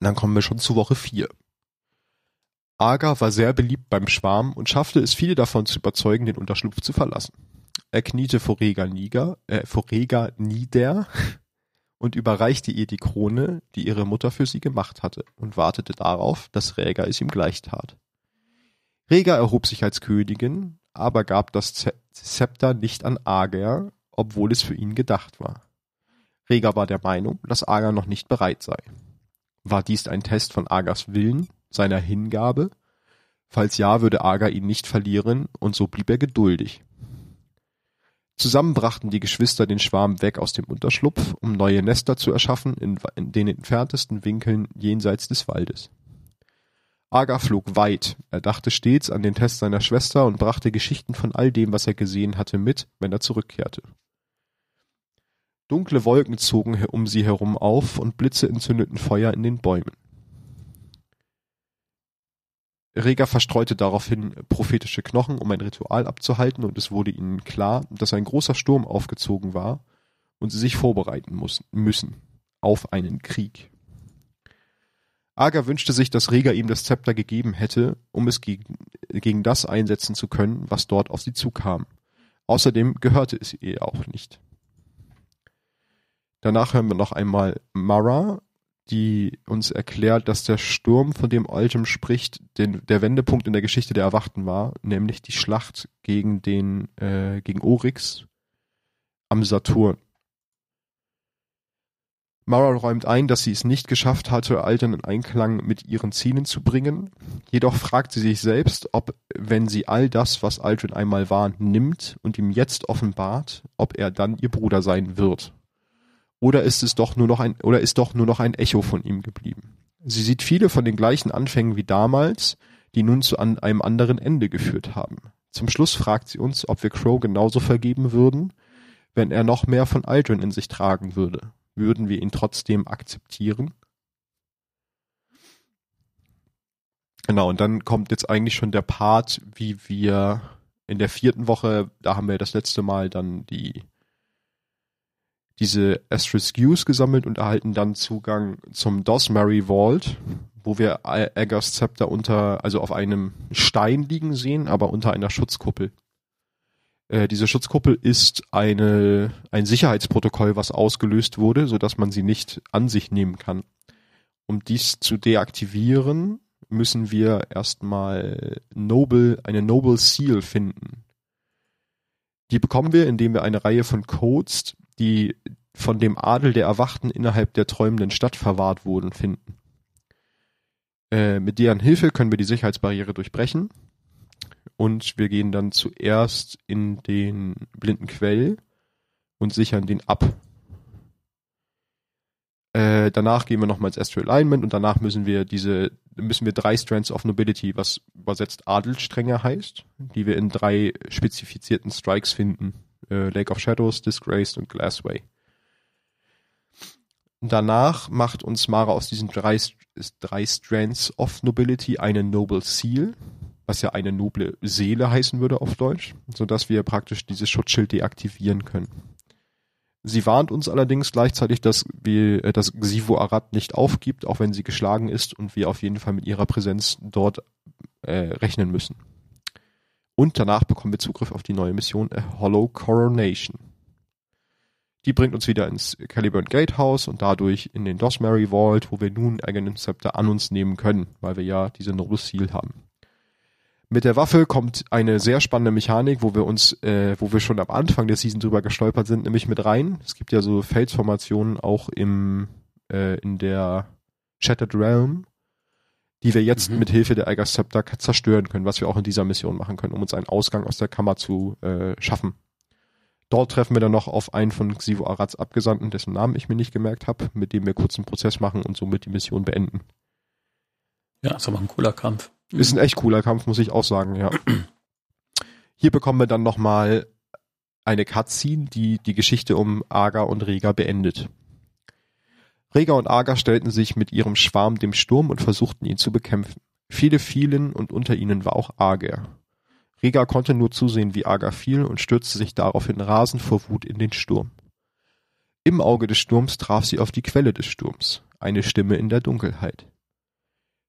Dann kommen wir schon zu Woche 4. Aga war sehr beliebt beim Schwarm und schaffte es, viele davon zu überzeugen, den Unterschlupf zu verlassen. Er kniete vor Rega, niger, äh, vor Rega nieder und überreichte ihr die Krone, die ihre Mutter für sie gemacht hatte, und wartete darauf, dass Rega es ihm gleich tat. Rega erhob sich als Königin, aber gab das Ze- Zepter nicht an Ager, obwohl es für ihn gedacht war. Rega war der Meinung, dass Ager noch nicht bereit sei. War dies ein Test von Agers Willen, seiner Hingabe? Falls ja, würde Ager ihn nicht verlieren, und so blieb er geduldig. Zusammen brachten die Geschwister den Schwarm weg aus dem Unterschlupf, um neue Nester zu erschaffen in, den entferntesten Winkeln jenseits des Waldes. Aga flog weit, er dachte stets an den Test seiner Schwester und brachte Geschichten von all dem, was er gesehen hatte, mit, wenn er zurückkehrte. Dunkle Wolken zogen um sie herum auf und Blitze entzündeten Feuer in den Bäumen. Rega verstreute daraufhin prophetische Knochen, um ein Ritual abzuhalten, und es wurde ihnen klar, dass ein großer Sturm aufgezogen war und sie sich vorbereiten müssen. auf einen Krieg. Aga wünschte sich, dass Rega ihm das Zepter gegeben hätte, um es gegen, gegen das einsetzen zu können, was dort auf sie zukam. Außerdem gehörte es ihr auch nicht. Danach hören wir noch einmal Mara, die uns erklärt, dass der Sturm, von dem Altem spricht, den, der Wendepunkt in der Geschichte der Erwachten war, nämlich die Schlacht gegen den, äh, gegen Oryx am Saturn. Mara räumt ein, dass sie es nicht geschafft hatte, Alten in Einklang mit ihren Zielen zu bringen. Jedoch fragt sie sich selbst, ob, wenn sie all das, was Alten einmal war, nimmt und ihm jetzt offenbart, ob er dann ihr Bruder sein wird. Oder ist es doch nur noch ein, oder ist doch nur noch ein Echo von ihm geblieben? Sie sieht viele von den gleichen Anfängen wie damals, die nun zu an einem anderen Ende geführt haben. Zum Schluss fragt sie uns, ob wir Crow genauso vergeben würden, wenn er noch mehr von Aldrin in sich tragen würde würden wir ihn trotzdem akzeptieren? Genau, und dann kommt jetzt eigentlich schon der Part, wie wir in der vierten Woche, da haben wir das letzte Mal dann die diese Asterisk gesammelt und erhalten dann Zugang zum Dosmary Vault, wo wir Aggers Zepter unter, also auf einem Stein liegen sehen, aber unter einer Schutzkuppel. Äh, diese Schutzkuppel ist eine, ein Sicherheitsprotokoll, was ausgelöst wurde, so dass man sie nicht an sich nehmen kann. Um dies zu deaktivieren, müssen wir erstmal Noble, eine Noble Seal finden. Die bekommen wir, indem wir eine Reihe von Codes, die von dem Adel der Erwachten innerhalb der träumenden Stadt verwahrt wurden, finden. Äh, mit deren Hilfe können wir die Sicherheitsbarriere durchbrechen und wir gehen dann zuerst in den blinden Quell und sichern den ab. Äh, danach gehen wir nochmal ins Astral Alignment und danach müssen wir diese, müssen wir drei Strands of Nobility, was übersetzt Adelstränge heißt, die wir in drei spezifizierten Strikes finden. Äh, Lake of Shadows, Disgraced und Glassway. Danach macht uns Mara aus diesen drei, drei Strands of Nobility eine Noble Seal was ja eine noble Seele heißen würde auf Deutsch, so dass wir praktisch dieses Schutzschild deaktivieren können. Sie warnt uns allerdings gleichzeitig, dass wir, äh, dass Xivo Arad nicht aufgibt, auch wenn sie geschlagen ist und wir auf jeden Fall mit ihrer Präsenz dort äh, rechnen müssen. Und danach bekommen wir Zugriff auf die neue Mission A Hollow Coronation. Die bringt uns wieder ins Caliburn Gatehouse und dadurch in den Dosmary Vault, wo wir nun eigenen Scepter an uns nehmen können, weil wir ja diese Noble Seal haben. Mit der Waffe kommt eine sehr spannende Mechanik, wo wir uns, äh, wo wir schon am Anfang der Season drüber gestolpert sind, nämlich mit rein. Es gibt ja so Felsformationen auch im äh, in der Shattered Realm, die wir jetzt mhm. mit Hilfe der Eiger Scepter zerstören können, was wir auch in dieser Mission machen können, um uns einen Ausgang aus der Kammer zu äh, schaffen. Dort treffen wir dann noch auf einen von Xivo Arads Abgesandten, dessen Namen ich mir nicht gemerkt habe, mit dem wir kurz einen Prozess machen und somit die Mission beenden. Ja, ist aber ein cooler Kampf. Ist ein echt cooler Kampf, muss ich auch sagen, ja. Hier bekommen wir dann nochmal eine Cutscene, die die Geschichte um Aga und Rega beendet. Rega und Aga stellten sich mit ihrem Schwarm dem Sturm und versuchten ihn zu bekämpfen. Viele fielen und unter ihnen war auch Ager. Rega konnte nur zusehen, wie Aga fiel und stürzte sich daraufhin rasend vor Wut in den Sturm. Im Auge des Sturms traf sie auf die Quelle des Sturms, eine Stimme in der Dunkelheit.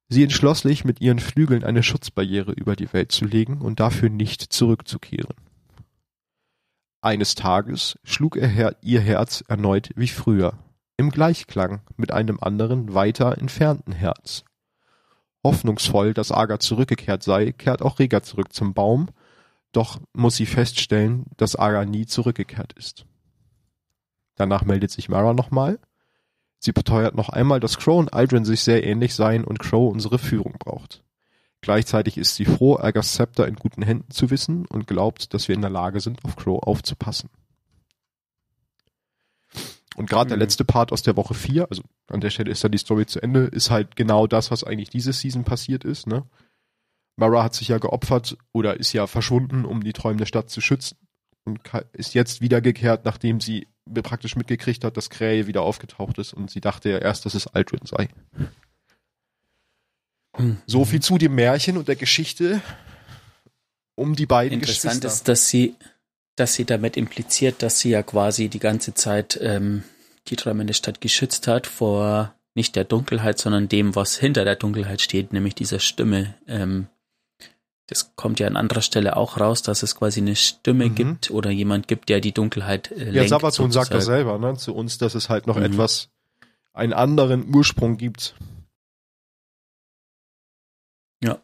Sie entschloss sich, mit ihren Flügeln eine Schutzbarriere über die Welt zu legen und dafür nicht zurückzukehren. Eines Tages schlug ihr Herz erneut wie früher, im Gleichklang mit einem anderen, weiter entfernten Herz. Hoffnungsvoll, dass Aga zurückgekehrt sei, kehrt auch Rega zurück zum Baum, doch muss sie feststellen, dass Aga nie zurückgekehrt ist. Danach meldet sich Mara nochmal Sie beteuert noch einmal, dass Crow und Aldrin sich sehr ähnlich seien und Crow unsere Führung braucht. Gleichzeitig ist sie froh, Agas Scepter in guten Händen zu wissen und glaubt, dass wir in der Lage sind, auf Crow aufzupassen. Und gerade mhm. der letzte Part aus der Woche 4, also an der Stelle ist dann die Story zu Ende, ist halt genau das, was eigentlich diese Season passiert ist. Ne? Mara hat sich ja geopfert oder ist ja verschwunden, um die träumende Stadt zu schützen und ist jetzt wiedergekehrt, nachdem sie praktisch mitgekriegt hat, dass Krähe wieder aufgetaucht ist und sie dachte ja erst, dass es Aldrin sei. Mhm. So viel zu dem Märchen und der Geschichte um die beiden Interessant Geschwister. ist, dass sie, dass sie damit impliziert, dass sie ja quasi die ganze Zeit ähm, die träumende Stadt geschützt hat vor nicht der Dunkelheit, sondern dem, was hinter der Dunkelheit steht, nämlich dieser Stimme. Ähm, das kommt ja an anderer Stelle auch raus, dass es quasi eine Stimme mhm. gibt oder jemand gibt, der die Dunkelheit äh, Ja, Sabaton sagt das selber, ne, zu uns, dass es halt noch mhm. etwas, einen anderen Ursprung gibt. Ja,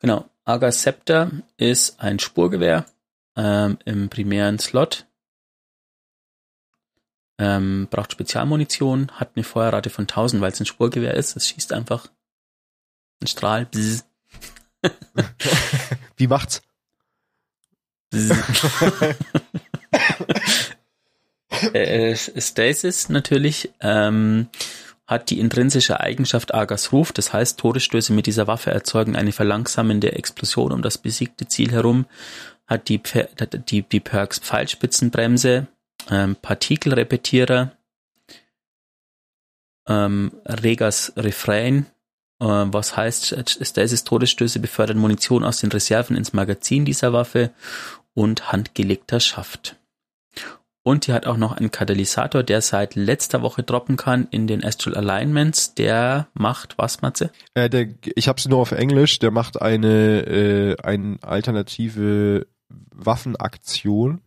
genau. Aga Scepter ist ein Spurgewehr ähm, im primären Slot. Ähm, braucht Spezialmunition, hat eine Feuerrate von 1000, weil es ein Spurgewehr ist. Es schießt einfach ein Strahl. Wie macht's? äh, Stasis natürlich ähm, hat die intrinsische Eigenschaft Argas Ruf, das heißt, Todesstöße mit dieser Waffe erzeugen eine verlangsamende Explosion um das besiegte Ziel herum, hat die, die, die Perks Pfeilspitzenbremse, ähm, Partikelrepetierer, ähm, Regas Refrain, äh, was heißt, Stasis Todesstöße befördern Munition aus den Reserven ins Magazin dieser Waffe und handgelegter Schaft. Und die hat auch noch einen Katalysator, der seit letzter Woche droppen kann in den Astral Alignments. Der macht was, Matze? Äh, der, ich habe sie nur auf Englisch. Der macht eine, äh, eine alternative Waffenaktion.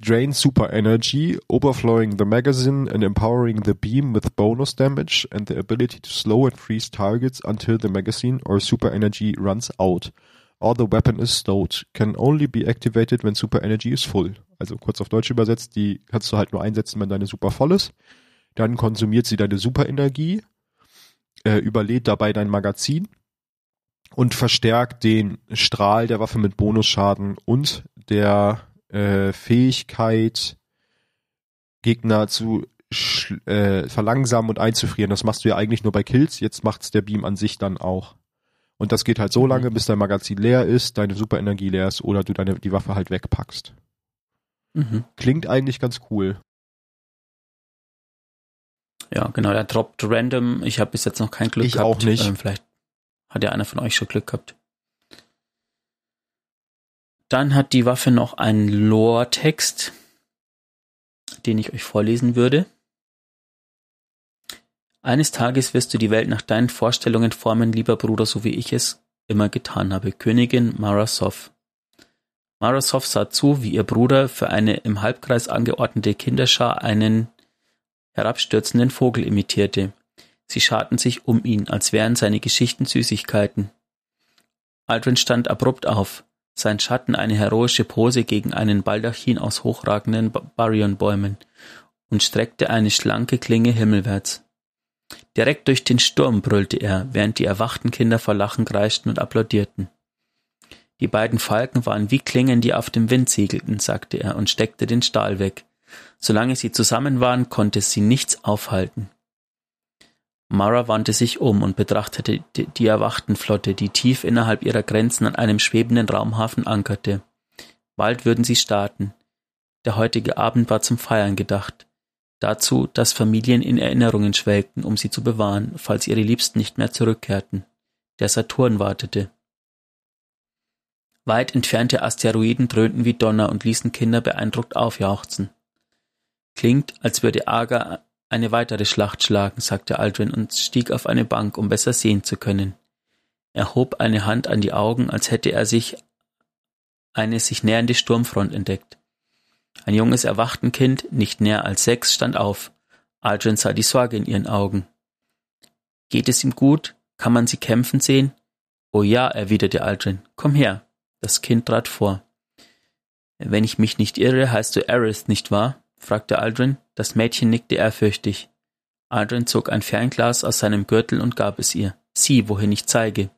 Drain super energy, overflowing the magazine and empowering the beam with bonus damage and the ability to slow and freeze targets until the magazine or super energy runs out or the weapon is stowed. Can only be activated when super energy is full. Also kurz auf Deutsch übersetzt, die kannst du halt nur einsetzen, wenn deine Super voll ist. Dann konsumiert sie deine Superenergie, äh, überlädt dabei dein Magazin und verstärkt den Strahl der Waffe mit Bonusschaden und der äh, Fähigkeit, Gegner zu äh, verlangsamen und einzufrieren. Das machst du ja eigentlich nur bei Kills, jetzt macht's der Beam an sich dann auch. Und das geht halt so mhm. lange, bis dein Magazin leer ist, deine Superenergie leer ist oder du deine, die Waffe halt wegpackst. Mhm. Klingt eigentlich ganz cool. Ja, genau, der droppt random. Ich habe bis jetzt noch kein Glück ich gehabt. Ich auch nicht. Ähm, vielleicht hat ja einer von euch schon Glück gehabt. Dann hat die Waffe noch einen Lore-Text, den ich euch vorlesen würde. Eines Tages wirst du die Welt nach deinen Vorstellungen formen, lieber Bruder, so wie ich es immer getan habe. Königin Marasov. Marasov sah zu, wie ihr Bruder für eine im Halbkreis angeordnete Kinderschar einen herabstürzenden Vogel imitierte. Sie scharten sich um ihn, als wären seine Geschichten Süßigkeiten. Aldrin stand abrupt auf, sein Schatten eine heroische Pose gegen einen Baldachin aus hochragenden Barionbäumen und streckte eine schlanke Klinge himmelwärts. Direkt durch den Sturm brüllte er, während die erwachten Kinder vor Lachen kreischten und applaudierten. Die beiden Falken waren wie Klingen, die auf dem Wind segelten, sagte er und steckte den Stahl weg. Solange sie zusammen waren, konnte sie nichts aufhalten. Mara wandte sich um und betrachtete die erwachten Flotte, die tief innerhalb ihrer Grenzen an einem schwebenden Raumhafen ankerte. Bald würden sie starten. Der heutige Abend war zum Feiern gedacht. Dazu, dass Familien in Erinnerungen schwelgten, um sie zu bewahren, falls ihre Liebsten nicht mehr zurückkehrten. Der Saturn wartete. Weit entfernte Asteroiden dröhnten wie Donner und ließen Kinder beeindruckt aufjauchzen. Klingt, als würde Aga eine weitere Schlacht schlagen, sagte Aldrin und stieg auf eine Bank, um besser sehen zu können. Er hob eine Hand an die Augen, als hätte er sich eine sich nähernde Sturmfront entdeckt. Ein junges Erwachtenkind, nicht näher als sechs, stand auf. Aldrin sah die Sorge in ihren Augen. Geht es ihm gut? Kann man sie kämpfen sehen? Oh ja, erwiderte Aldrin. Komm her. Das Kind trat vor. Wenn ich mich nicht irre, heißt du Aerith, nicht wahr? Fragte Aldrin. Das Mädchen nickte ehrfürchtig. Aldrin zog ein Fernglas aus seinem Gürtel und gab es ihr. Sieh, wohin ich zeige.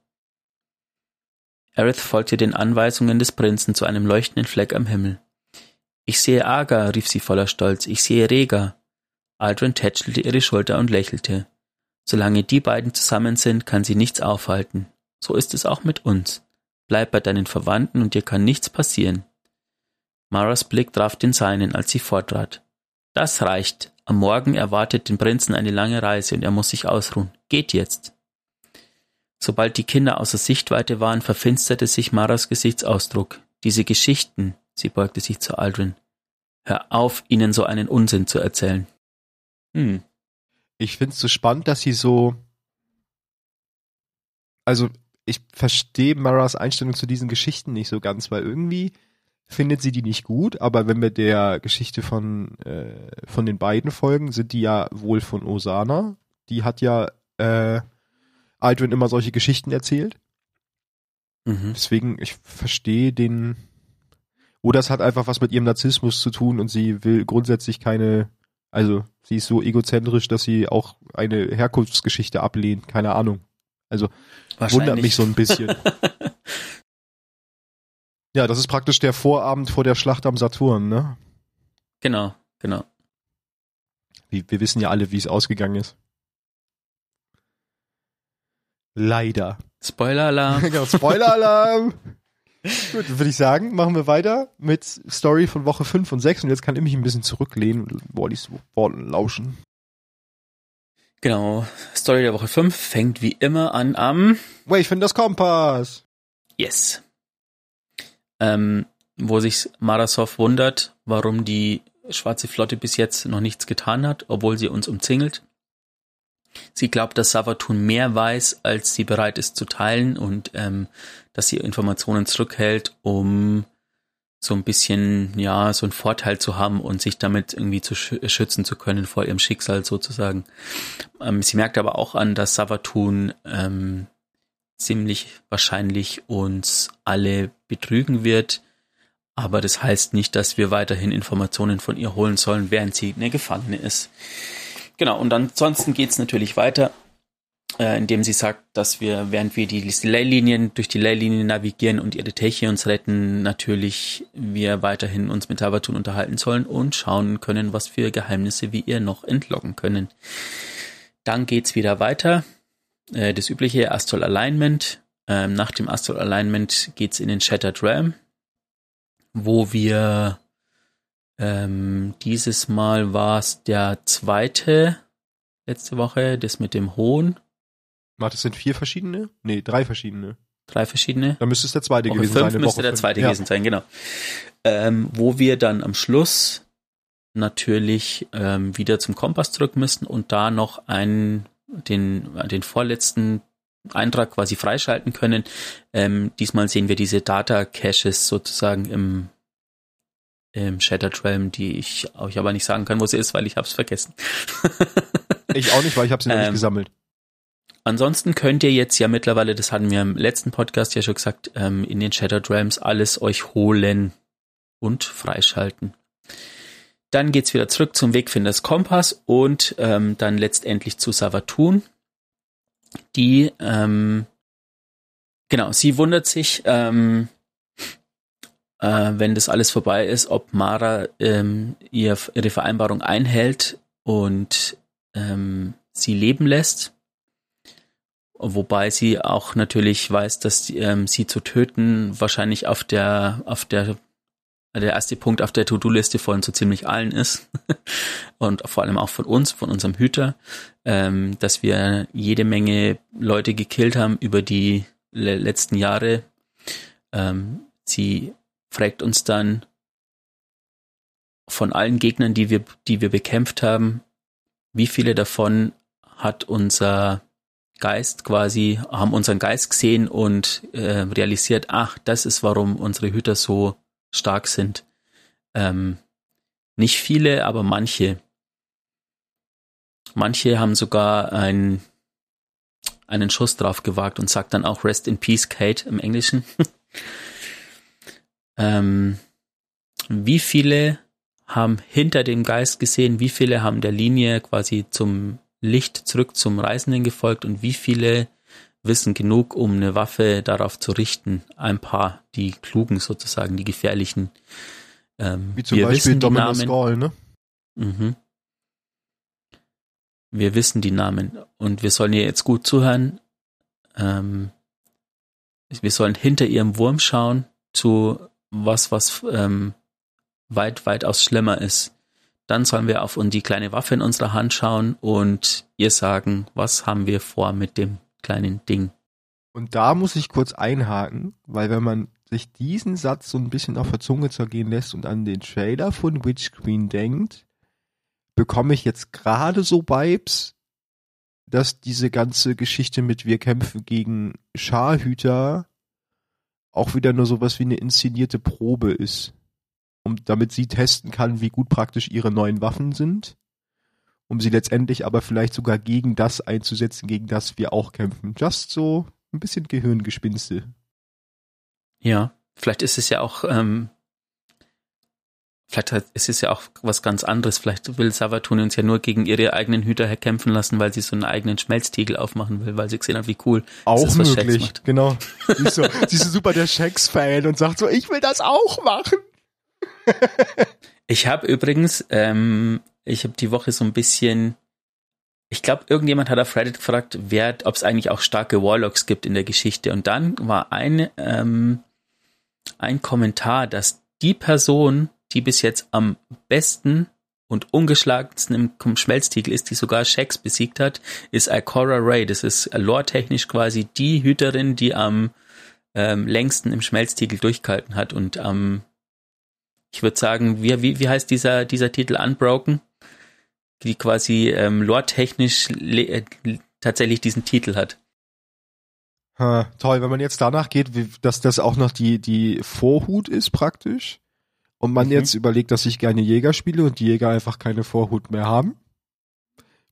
Aerith folgte den Anweisungen des Prinzen zu einem leuchtenden Fleck am Himmel. Ich sehe Aga, rief sie voller Stolz, ich sehe Rega. Aldrin tätschelte ihre Schulter und lächelte. Solange die beiden zusammen sind, kann sie nichts aufhalten. So ist es auch mit uns. Bleib bei deinen Verwandten und dir kann nichts passieren. Maras Blick traf den seinen, als sie vortrat. Das reicht. Am Morgen erwartet den Prinzen eine lange Reise und er muss sich ausruhen. Geht jetzt. Sobald die Kinder außer Sichtweite waren, verfinsterte sich Maras Gesichtsausdruck. Diese Geschichten, Sie beugte sich zu Aldrin. Hör auf, ihnen so einen Unsinn zu erzählen. Hm. Ich finde es so spannend, dass sie so. Also, ich verstehe Maras Einstellung zu diesen Geschichten nicht so ganz, weil irgendwie findet sie die nicht gut, aber wenn wir der Geschichte von, äh, von den beiden folgen, sind die ja wohl von Osana. Die hat ja äh, Aldrin immer solche Geschichten erzählt. Mhm. Deswegen, ich verstehe den. Oder es hat einfach was mit ihrem Narzissmus zu tun und sie will grundsätzlich keine, also sie ist so egozentrisch, dass sie auch eine Herkunftsgeschichte ablehnt, keine Ahnung. Also wundert mich so ein bisschen. ja, das ist praktisch der Vorabend vor der Schlacht am Saturn, ne? Genau, genau. Wir, wir wissen ja alle, wie es ausgegangen ist. Leider. Spoiler-Alarm. genau, Spoiler-Alarm. Gut, würde ich sagen, machen wir weiter mit Story von Woche 5 und 6 und jetzt kann ich mich ein bisschen zurücklehnen und Wallys Worten lauschen. Genau, Story der Woche 5 fängt wie immer an am Wait, ich finde das Kompass. Yes. Ähm, wo sich Marasov wundert, warum die schwarze Flotte bis jetzt noch nichts getan hat, obwohl sie uns umzingelt. Sie glaubt, dass Savatun mehr weiß, als sie bereit ist zu teilen und ähm, dass sie Informationen zurückhält, um so ein bisschen, ja, so einen Vorteil zu haben und sich damit irgendwie zu schützen zu können vor ihrem Schicksal sozusagen. Ähm, sie merkt aber auch an, dass Savatun ähm, ziemlich wahrscheinlich uns alle betrügen wird. Aber das heißt nicht, dass wir weiterhin Informationen von ihr holen sollen, während sie eine Gefangene ist. Genau, und ansonsten geht's natürlich weiter, äh, indem sie sagt, dass wir, während wir die Leylinien durch die Leylinien navigieren und ihre Techions retten, natürlich wir weiterhin uns mit Tavatun unterhalten sollen und schauen können, was für Geheimnisse wir ihr noch entlocken können. Dann geht's wieder weiter. Äh, das übliche Astral Alignment. Ähm, nach dem Astral Alignment geht's in den Shattered Realm, wo wir ähm, dieses Mal war es der zweite letzte Woche, das mit dem Hohn. Warte, das sind vier verschiedene? Nee, drei verschiedene. Drei verschiedene. Dann müsste es der zweite Woche gewesen fünf sein. müsste Woche der fünf. zweite ja. gewesen sein, genau. Ähm, wo wir dann am Schluss natürlich ähm, wieder zum Kompass zurück müssen und da noch einen, den, den vorletzten Eintrag quasi freischalten können. Ähm, diesmal sehen wir diese Data Caches sozusagen im, im Shattered Realm, die ich euch aber nicht sagen kann, wo sie ist, weil ich hab's vergessen. Ich auch nicht, weil ich habe sie noch nicht Ähm, gesammelt. Ansonsten könnt ihr jetzt ja mittlerweile, das hatten wir im letzten Podcast ja schon gesagt, ähm, in den Shattered Realms alles euch holen und freischalten. Dann geht's wieder zurück zum Wegfinders Kompass und ähm, dann letztendlich zu Savatun, die, ähm, genau, sie wundert sich, ähm, äh, wenn das alles vorbei ist, ob Mara ähm, ihr, ihre Vereinbarung einhält und ähm, sie leben lässt. Wobei sie auch natürlich weiß, dass ähm, sie zu töten wahrscheinlich auf der, auf der, der erste Punkt auf der To-Do-Liste von so ziemlich allen ist. Und vor allem auch von uns, von unserem Hüter, ähm, dass wir jede Menge Leute gekillt haben über die le letzten Jahre. Ähm, sie fragt uns dann von allen Gegnern, die wir, die wir bekämpft haben, wie viele davon hat unser Geist quasi, haben unseren Geist gesehen und äh, realisiert, ach, das ist, warum unsere Hüter so stark sind. Ähm, nicht viele, aber manche. Manche haben sogar ein, einen Schuss drauf gewagt und sagt dann auch Rest in Peace, Kate im Englischen. ähm, wie viele haben hinter dem Geist gesehen, wie viele haben der Linie quasi zum Licht zurück zum Reisenden gefolgt und wie viele wissen genug, um eine Waffe darauf zu richten. Ein paar, die klugen sozusagen, die gefährlichen. Ähm, Wie zum wir Beispiel Dominus. Gall, ne? Mhm. Wir wissen die Namen und wir sollen ihr jetzt gut zuhören. Ähm, wir sollen hinter ihrem Wurm schauen zu was, was ähm, weit, weitaus schlimmer ist. Dann sollen wir auf die kleine Waffe in unserer Hand schauen und ihr sagen, was haben wir vor mit dem kleinen Ding. Und da muss ich kurz einhaken, weil wenn man sich diesen Satz so ein bisschen auf der Zunge zergehen lässt und an den Trailer von Witch Queen denkt, bekomme ich jetzt gerade so Vibes, dass diese ganze Geschichte mit wir kämpfen gegen Scharhüter auch wieder nur sowas wie eine inszenierte Probe ist. Um, damit sie testen kann, wie gut praktisch ihre neuen Waffen sind. Um sie letztendlich aber vielleicht sogar gegen das einzusetzen, gegen das wir auch kämpfen. Just so ein bisschen Gehirngespinste. Ja, vielleicht ist es ja auch ähm, Vielleicht ist es ja auch was ganz anderes. Vielleicht will Savatun uns ja nur gegen ihre eigenen Hüter kämpfen lassen, weil sie so einen eigenen Schmelztiegel aufmachen will, weil sie gesehen hat, wie cool auch ist, was möglich. macht. Genau. Sie ist, so, sie ist super der Shakes-Fan und sagt so, ich will das auch machen. ich habe übrigens, ähm, ich habe die Woche so ein bisschen, ich glaube, irgendjemand hat auf Reddit gefragt, ob es eigentlich auch starke Warlocks gibt in der Geschichte. Und dann war ein, ähm, ein Kommentar, dass die Person, die bis jetzt am besten und ungeschlagensten im Schmelztiegel ist, die sogar Shax besiegt hat, ist Ikora Ray. Das ist lore-technisch quasi die Hüterin, die am ähm, längsten im Schmelztiegel durchgehalten hat und ähm, ich würde sagen, wie, wie, wie heißt dieser, dieser Titel Unbroken? Die quasi ähm, lore-technisch äh, tatsächlich diesen Titel hat. Ha, toll, wenn man jetzt danach geht, wie, dass das auch noch die, die Vorhut ist praktisch und man mhm. jetzt überlegt, dass ich gerne Jäger spiele und die Jäger einfach keine Vorhut mehr haben,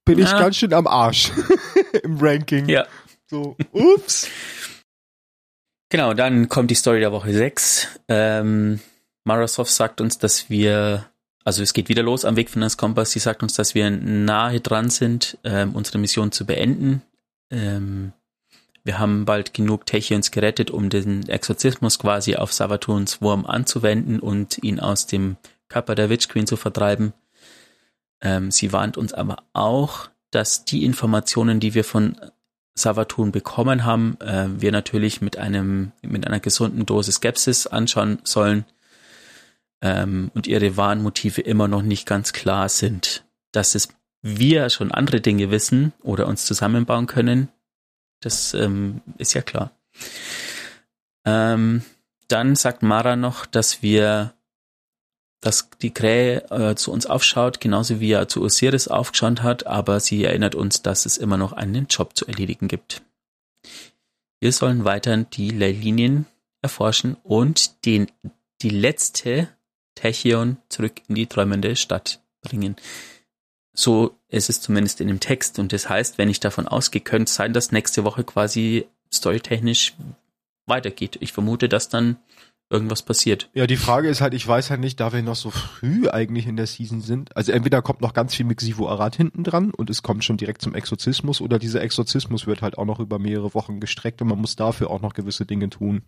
bin ja. ich ganz schön am Arsch im Ranking. Ja. So, ups. Genau, dann kommt die Story der Woche 6. Ähm, Microsoft sagt uns, dass wir, also es geht wieder los am Weg von das Kompass. Sie sagt uns, dass wir nahe dran sind, ähm, unsere Mission zu beenden. Ähm, wir haben bald genug Techions gerettet, um den Exorzismus quasi auf Savatuns Wurm anzuwenden und ihn aus dem Körper der Witch Queen zu vertreiben. Ähm, sie warnt uns aber auch, dass die Informationen, die wir von Savatun bekommen haben, äh, wir natürlich mit einem, mit einer gesunden Dose Skepsis anschauen sollen ähm, und ihre wahren Motive immer noch nicht ganz klar sind. Dass es wir schon andere Dinge wissen oder uns zusammenbauen können, das ähm, ist ja klar. Ähm, dann sagt Mara noch, dass wir, dass die Krähe äh, zu uns aufschaut, genauso wie er zu Osiris aufgeschaut hat, aber sie erinnert uns, dass es immer noch einen Job zu erledigen gibt. Wir sollen weiter die Leylinien erforschen und den, die letzte Techion zurück in die träumende Stadt bringen. So ist es zumindest in dem Text. Und das heißt, wenn ich davon ausgehe, könnte es sein, dass nächste Woche quasi storytechnisch weitergeht. Ich vermute, dass dann irgendwas passiert. Ja, die Frage ist halt, ich weiß halt nicht, da wir noch so früh eigentlich in der Season sind. Also entweder kommt noch ganz viel mit Xivo Arad hinten dran und es kommt schon direkt zum Exorzismus oder dieser Exorzismus wird halt auch noch über mehrere Wochen gestreckt und man muss dafür auch noch gewisse Dinge tun.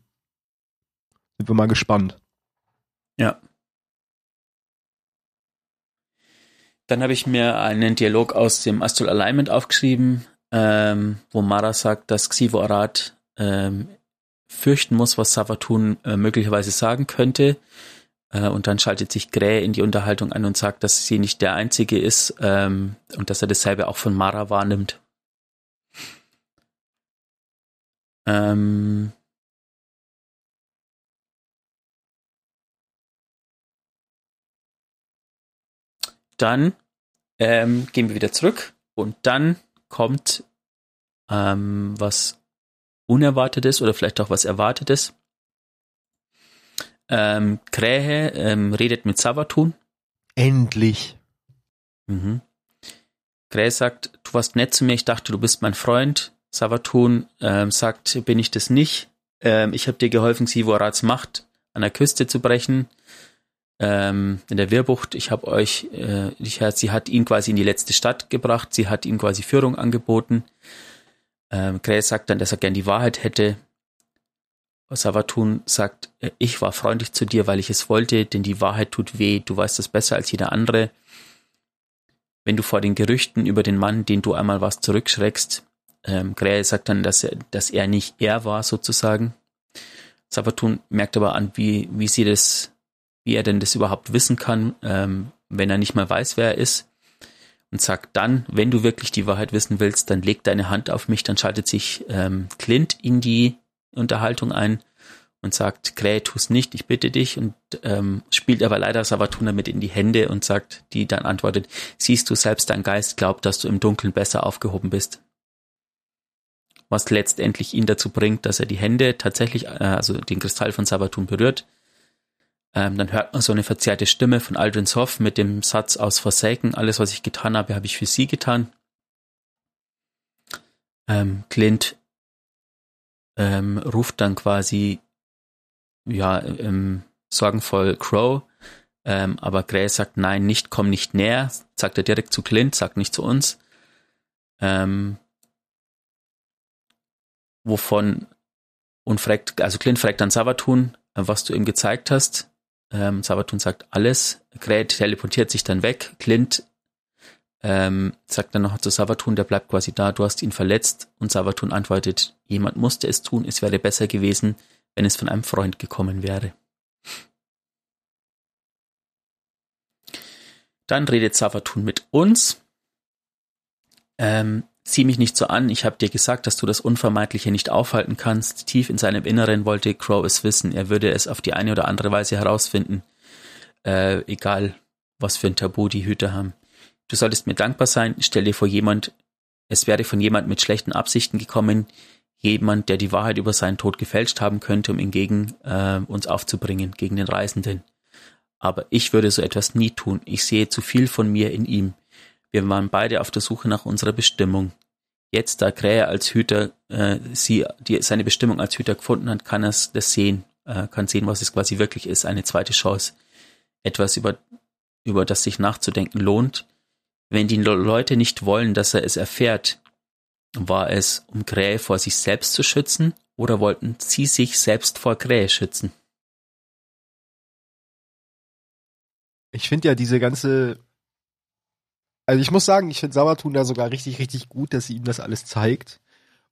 Sind wir mal gespannt. Ja. Dann habe ich mir einen Dialog aus dem Astral Alignment aufgeschrieben, ähm, wo Mara sagt, dass Xivo Arad ähm, fürchten muss, was Savatun äh, möglicherweise sagen könnte. Äh, und dann schaltet sich Gray in die Unterhaltung ein und sagt, dass sie nicht der Einzige ist ähm, und dass er dasselbe auch von Mara wahrnimmt. Ähm, dann ähm, gehen wir wieder zurück und dann kommt ähm, was Unerwartetes oder vielleicht auch was Erwartetes. Ähm, Krähe ähm, redet mit Savatun. Endlich. Mhm. Krähe sagt, du warst nett zu mir, ich dachte, du bist mein Freund. Savatun ähm, sagt, bin ich das nicht. Ähm, ich habe dir geholfen, Sivorats Macht an der Küste zu brechen ähm, in der Wehrbucht. Ich habe euch, äh, ich, sie hat ihn quasi in die letzte Stadt gebracht. Sie hat ihm quasi Führung angeboten. Ähm, Gray sagt dann, dass er gern die Wahrheit hätte. Savatun sagt, äh, ich war freundlich zu dir, weil ich es wollte, denn die Wahrheit tut weh. Du weißt das besser als jeder andere. Wenn du vor den Gerüchten über den Mann, den du einmal warst, zurückschreckst, ähm, Gray sagt dann, dass er, dass er nicht er war, sozusagen. Savatun merkt aber an, wie, wie sie das wie er denn das überhaupt wissen kann, ähm, wenn er nicht mal weiß, wer er ist. Und sagt dann, wenn du wirklich die Wahrheit wissen willst, dann leg deine Hand auf mich, dann schaltet sich ähm, Clint in die Unterhaltung ein und sagt, Krähe, tu's nicht, ich bitte dich und ähm, spielt aber leider Savatun damit in die Hände und sagt, die dann antwortet, siehst du selbst dein Geist glaubt, dass du im Dunkeln besser aufgehoben bist. Was letztendlich ihn dazu bringt, dass er die Hände tatsächlich, äh, also den Kristall von Savatun berührt. Ähm, dann hört man so eine verzerrte Stimme von Aldrin Soff mit dem Satz aus Forsaken, alles was ich getan habe, habe ich für sie getan. Ähm, Clint ähm, ruft dann quasi ja, ähm, sorgenvoll Crow. Ähm, aber Gray sagt, nein, nicht, komm nicht näher, sagt er direkt zu Clint, sagt nicht zu uns. Ähm, wovon und fragt, also Clint fragt dann Savatun, was du ihm gezeigt hast. Ähm, Savatun sagt alles. Gray teleportiert sich dann weg. Clint ähm, sagt dann noch zu Savatun, der bleibt quasi da, du hast ihn verletzt. Und Savatun antwortet, jemand musste es tun, es wäre besser gewesen, wenn es von einem Freund gekommen wäre. Dann redet Savatun mit uns. Ähm, sieh mich nicht so an, ich habe dir gesagt, dass du das Unvermeidliche nicht aufhalten kannst. Tief in seinem Inneren wollte Crow es wissen. Er würde es auf die eine oder andere Weise herausfinden. Äh, egal, was für ein Tabu die Hüter haben. Du solltest mir dankbar sein. Stell dir vor, jemand, es wäre von jemand mit schlechten Absichten gekommen, jemand, der die Wahrheit über seinen Tod gefälscht haben könnte, um ihn gegen äh, uns aufzubringen, gegen den Reisenden. Aber ich würde so etwas nie tun. Ich sehe zu viel von mir in ihm. Wir waren beide auf der Suche nach unserer Bestimmung. Jetzt, da Krähe als Hüter äh, sie die, seine Bestimmung als Hüter gefunden hat, kann er das sehen, äh, kann sehen, was es quasi wirklich ist. Eine zweite Chance. Etwas, über, über das sich nachzudenken lohnt. Wenn die Leute nicht wollen, dass er es erfährt, war es, um Krähe vor sich selbst zu schützen oder wollten sie sich selbst vor Krähe schützen? Ich finde ja diese ganze. Also ich muss sagen, ich finde Sabatun da sogar richtig, richtig gut, dass sie ihm das alles zeigt.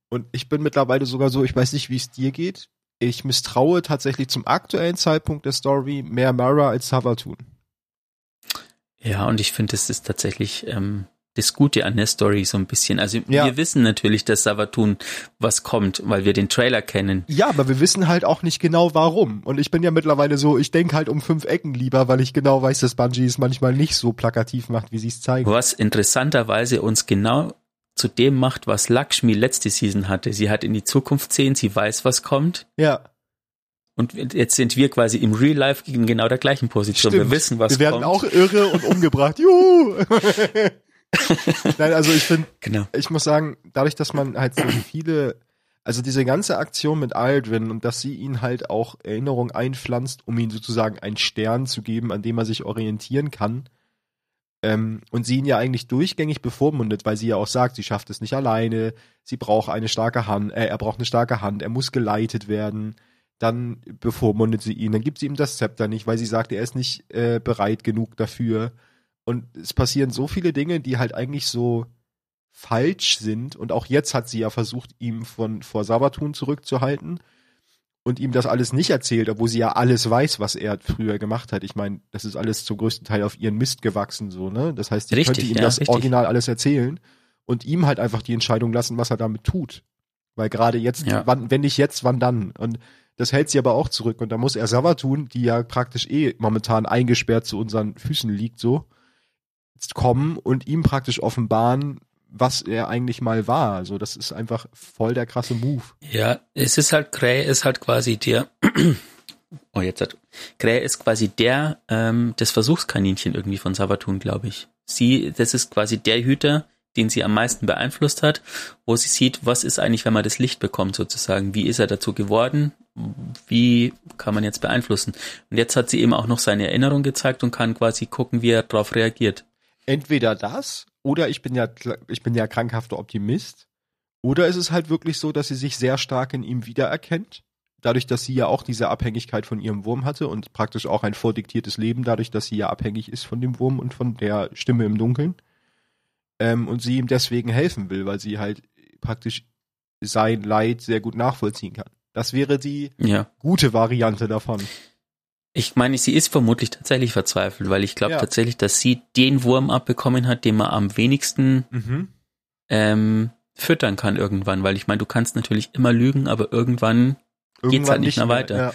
Und ich bin mittlerweile sogar so, ich weiß nicht, wie es dir geht. Ich misstraue tatsächlich zum aktuellen Zeitpunkt der Story mehr Mara als Savatun. Ja, und ich finde, es ist tatsächlich ähm, das Gute an der Story so ein bisschen. Also ja. wir wissen natürlich, dass Savatun was kommt, weil wir den Trailer kennen. Ja, aber wir wissen halt auch nicht genau warum. Und ich bin ja mittlerweile so, ich denke halt um fünf Ecken lieber, weil ich genau weiß, dass Bungie es manchmal nicht so plakativ macht, wie sie es zeigen. Was interessanterweise uns genau zu dem macht, was Lakshmi letzte Season hatte. Sie hat in die Zukunft sehen, sie weiß, was kommt. Ja. Und jetzt sind wir quasi im Real Life in genau der gleichen Position. Stimmt. Wir wissen, was kommt. Wir werden auch irre und umgebracht. Juhu! Nein, also ich finde, genau. ich muss sagen, dadurch, dass man halt so viele, also diese ganze Aktion mit Aldrin und dass sie ihn halt auch Erinnerung einpflanzt, um ihm sozusagen einen Stern zu geben, an dem er sich orientieren kann, ähm, und sie ihn ja eigentlich durchgängig bevormundet, weil sie ja auch sagt, sie schafft es nicht alleine, sie braucht eine starke Hand, äh, er braucht eine starke Hand, er muss geleitet werden, dann bevormundet sie ihn, dann gibt sie ihm das Zepter nicht, weil sie sagt, er ist nicht äh, bereit genug dafür und es passieren so viele Dinge, die halt eigentlich so falsch sind. Und auch jetzt hat sie ja versucht, ihm von vor Sabatun zurückzuhalten und ihm das alles nicht erzählt, obwohl sie ja alles weiß, was er früher gemacht hat. Ich meine, das ist alles zum größten Teil auf ihren Mist gewachsen, so, ne? Das heißt, sie richtig, könnte ihm ja, das richtig. Original alles erzählen und ihm halt einfach die Entscheidung lassen, was er damit tut. Weil gerade jetzt, ja. wann, wenn nicht jetzt, wann dann? Und das hält sie aber auch zurück. Und da muss er Savatun, die ja praktisch eh momentan eingesperrt zu unseren Füßen liegt, so, kommen und ihm praktisch offenbaren, was er eigentlich mal war. Also das ist einfach voll der krasse Move. Ja, es ist halt, Gray ist halt quasi der, oh jetzt hat, Gray ist quasi der, ähm, das Versuchskaninchen irgendwie von Savatun, glaube ich. Sie, das ist quasi der Hüter, den sie am meisten beeinflusst hat, wo sie sieht, was ist eigentlich, wenn man das Licht bekommt sozusagen, wie ist er dazu geworden, wie kann man jetzt beeinflussen. Und jetzt hat sie eben auch noch seine Erinnerung gezeigt und kann quasi gucken, wie er darauf reagiert entweder das oder ich bin ja ich bin ja krankhafter Optimist oder ist es halt wirklich so, dass sie sich sehr stark in ihm wiedererkennt, dadurch, dass sie ja auch diese Abhängigkeit von ihrem Wurm hatte und praktisch auch ein vordiktiertes Leben, dadurch, dass sie ja abhängig ist von dem Wurm und von der Stimme im Dunkeln ähm, und sie ihm deswegen helfen will, weil sie halt praktisch sein Leid sehr gut nachvollziehen kann. Das wäre die ja. gute Variante davon. Ich meine, sie ist vermutlich tatsächlich verzweifelt, weil ich glaube ja. tatsächlich, dass sie den Wurm abbekommen hat, den man am wenigsten mhm. ähm, füttern kann irgendwann, weil ich meine, du kannst natürlich immer lügen, aber irgendwann irgendwann geht's halt nicht mehr weiter. Ja.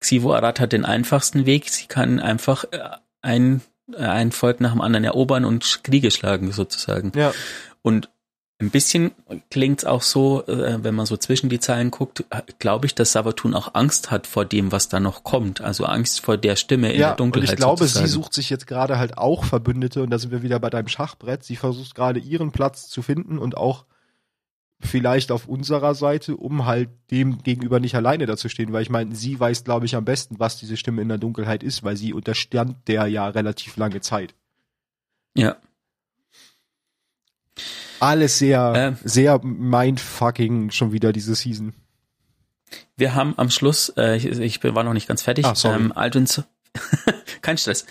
Xivo Arad hat den einfachsten Weg. Sie kann einfach äh, ein, äh, ein Volk nach dem anderen erobern und Kriege schlagen, sozusagen. ja. Und ein bisschen klingt's auch so, äh, wenn man so zwischen die Zeilen guckt, glaube ich, dass Savatun auch Angst hat vor dem, was da noch kommt. Also Angst vor der Stimme in ja, der Dunkelheit. und ich glaube, sozusagen. sie sucht sich jetzt gerade halt auch Verbündete und da sind wir wieder bei deinem Schachbrett. Sie versucht gerade ihren Platz zu finden und auch vielleicht auf unserer Seite, um halt dem gegenüber nicht alleine dazustehen, weil ich meine, sie weiß, glaube ich, am besten, was diese Stimme in der Dunkelheit ist, weil sie unterstand der ja relativ lange Zeit. Ja, Alles sehr, Ähm. sehr mindfucking schon wieder diese Season. wir haben am Schluss, äh, ich, ich war noch nicht ganz fertig, Ah, ähm, Aldrin, so- kein Stress,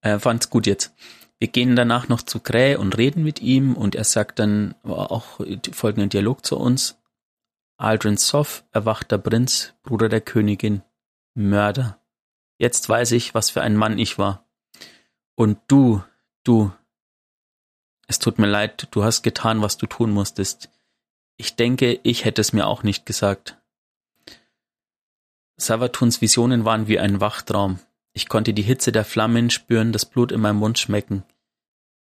äh, fand's gut jetzt. Wir gehen danach noch zu Krähe und reden mit ihm und er sagt dann auch folgenden Dialog zu uns. Aldrin Soff, erwachter Prinz, Bruder der Königin, Mörder. Jetzt weiß ich, was für ein Mann ich war. Und du, du, es tut mir leid, du hast getan, was du tun musstest. Ich denke, ich hätte es mir auch nicht gesagt. Savatuns Visionen waren wie ein Wachtraum. Ich konnte die Hitze der Flammen spüren, das Blut in meinem Mund schmecken.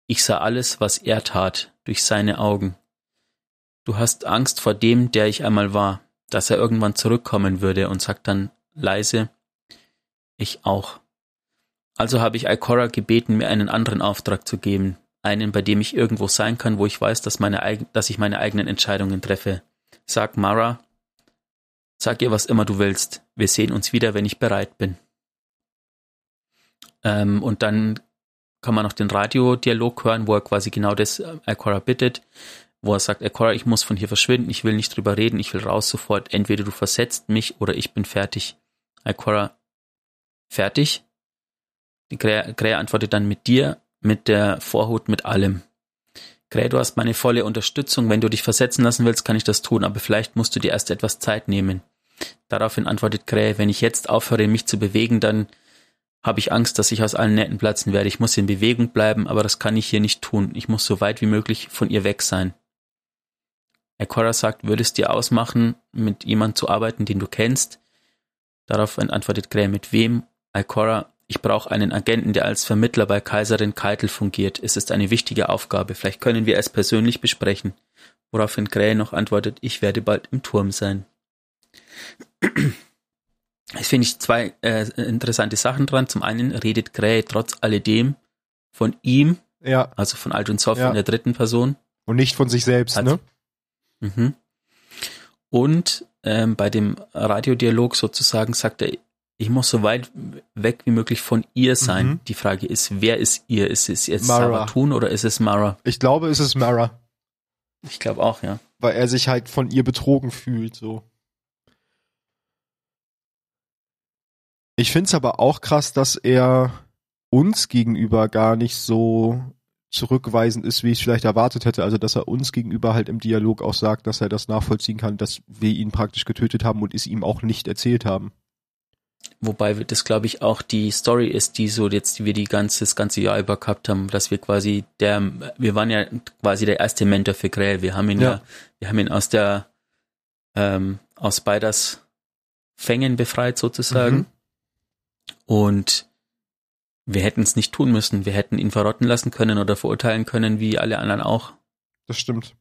Ich sah alles, was er tat, durch seine Augen. Du hast Angst vor dem, der ich einmal war, dass er irgendwann zurückkommen würde und sagt dann leise, ich auch. Also habe ich Ikora gebeten, mir einen anderen Auftrag zu geben, einen, bei dem ich irgendwo sein kann, wo ich weiß, dass, meine, dass ich meine eigenen Entscheidungen treffe. Sag Mara, sag ihr, was immer du willst. Wir sehen uns wieder, wenn ich bereit bin. Ähm, und dann kann man noch den Radiodialog hören, wo er quasi genau das äh, Ikora bittet, wo er sagt, Ikora, ich muss von hier verschwinden, ich will nicht drüber reden, ich will raus sofort, entweder du versetzt mich oder ich bin fertig. Ikora, fertig? Die Krähe antwortet dann mit dir, mit der Vorhut, mit allem. Krähe, du hast meine volle Unterstützung. Wenn du dich versetzen lassen willst, kann ich das tun, aber vielleicht musst du dir erst etwas Zeit nehmen. Daraufhin antwortet Krähe, wenn ich jetzt aufhöre, mich zu bewegen, dann habe ich Angst, dass ich aus allen Nähten platzen werde. Ich muss in Bewegung bleiben, aber das kann ich hier nicht tun. Ich muss so weit wie möglich von ihr weg sein. Ikora sagt, würdest dir ausmachen, mit jemand zu arbeiten, den du kennst? Daraufhin antwortet Krähe, mit wem? Ikora, ich brauche einen Agenten, der als Vermittler bei Kaiserin Keitel fungiert. Es ist eine wichtige Aufgabe. Vielleicht können wir es persönlich besprechen. Woraufhin Krähe noch antwortet, ich werde bald im Turm sein. Es finde ich zwei äh, interessante Sachen dran. Zum einen redet Krähe trotz alledem von ihm, Ja, also von Aldrin Soft Ja. in der dritten Person. und nicht von sich selbst, Hat- ne? Mhm. Und ähm, bei dem Radiodialog sozusagen sagt er, ich muss so weit weg wie möglich von ihr sein. Mhm. Die Frage ist, wer ist ihr? Ist es jetzt Mara. Savatun oder ist es Mara? Ich glaube, es ist Mara, Ich glaube auch, ja. weil er sich halt von ihr betrogen fühlt, so. Ich find's aber auch krass, dass er uns gegenüber gar nicht so zurückweisend ist, wie ich es vielleicht erwartet hätte. Also, dass er uns gegenüber halt im Dialog auch sagt, dass er das nachvollziehen kann, dass wir ihn praktisch getötet haben und es ihm auch nicht erzählt haben. Wobei das, glaube ich, auch die Story ist, die so jetzt, die wir die ganze, das ganze Jahr über gehabt haben, dass wir quasi der, wir waren ja quasi der erste Mentor für Grell. Wir haben ihn ja, Ja. wir haben ihn aus der, ähm, aus Spiders Fängen befreit sozusagen. Mhm. Und wir hätten es nicht tun müssen. Wir hätten ihn verrotten lassen können oder verurteilen können, wie alle anderen auch. Das stimmt.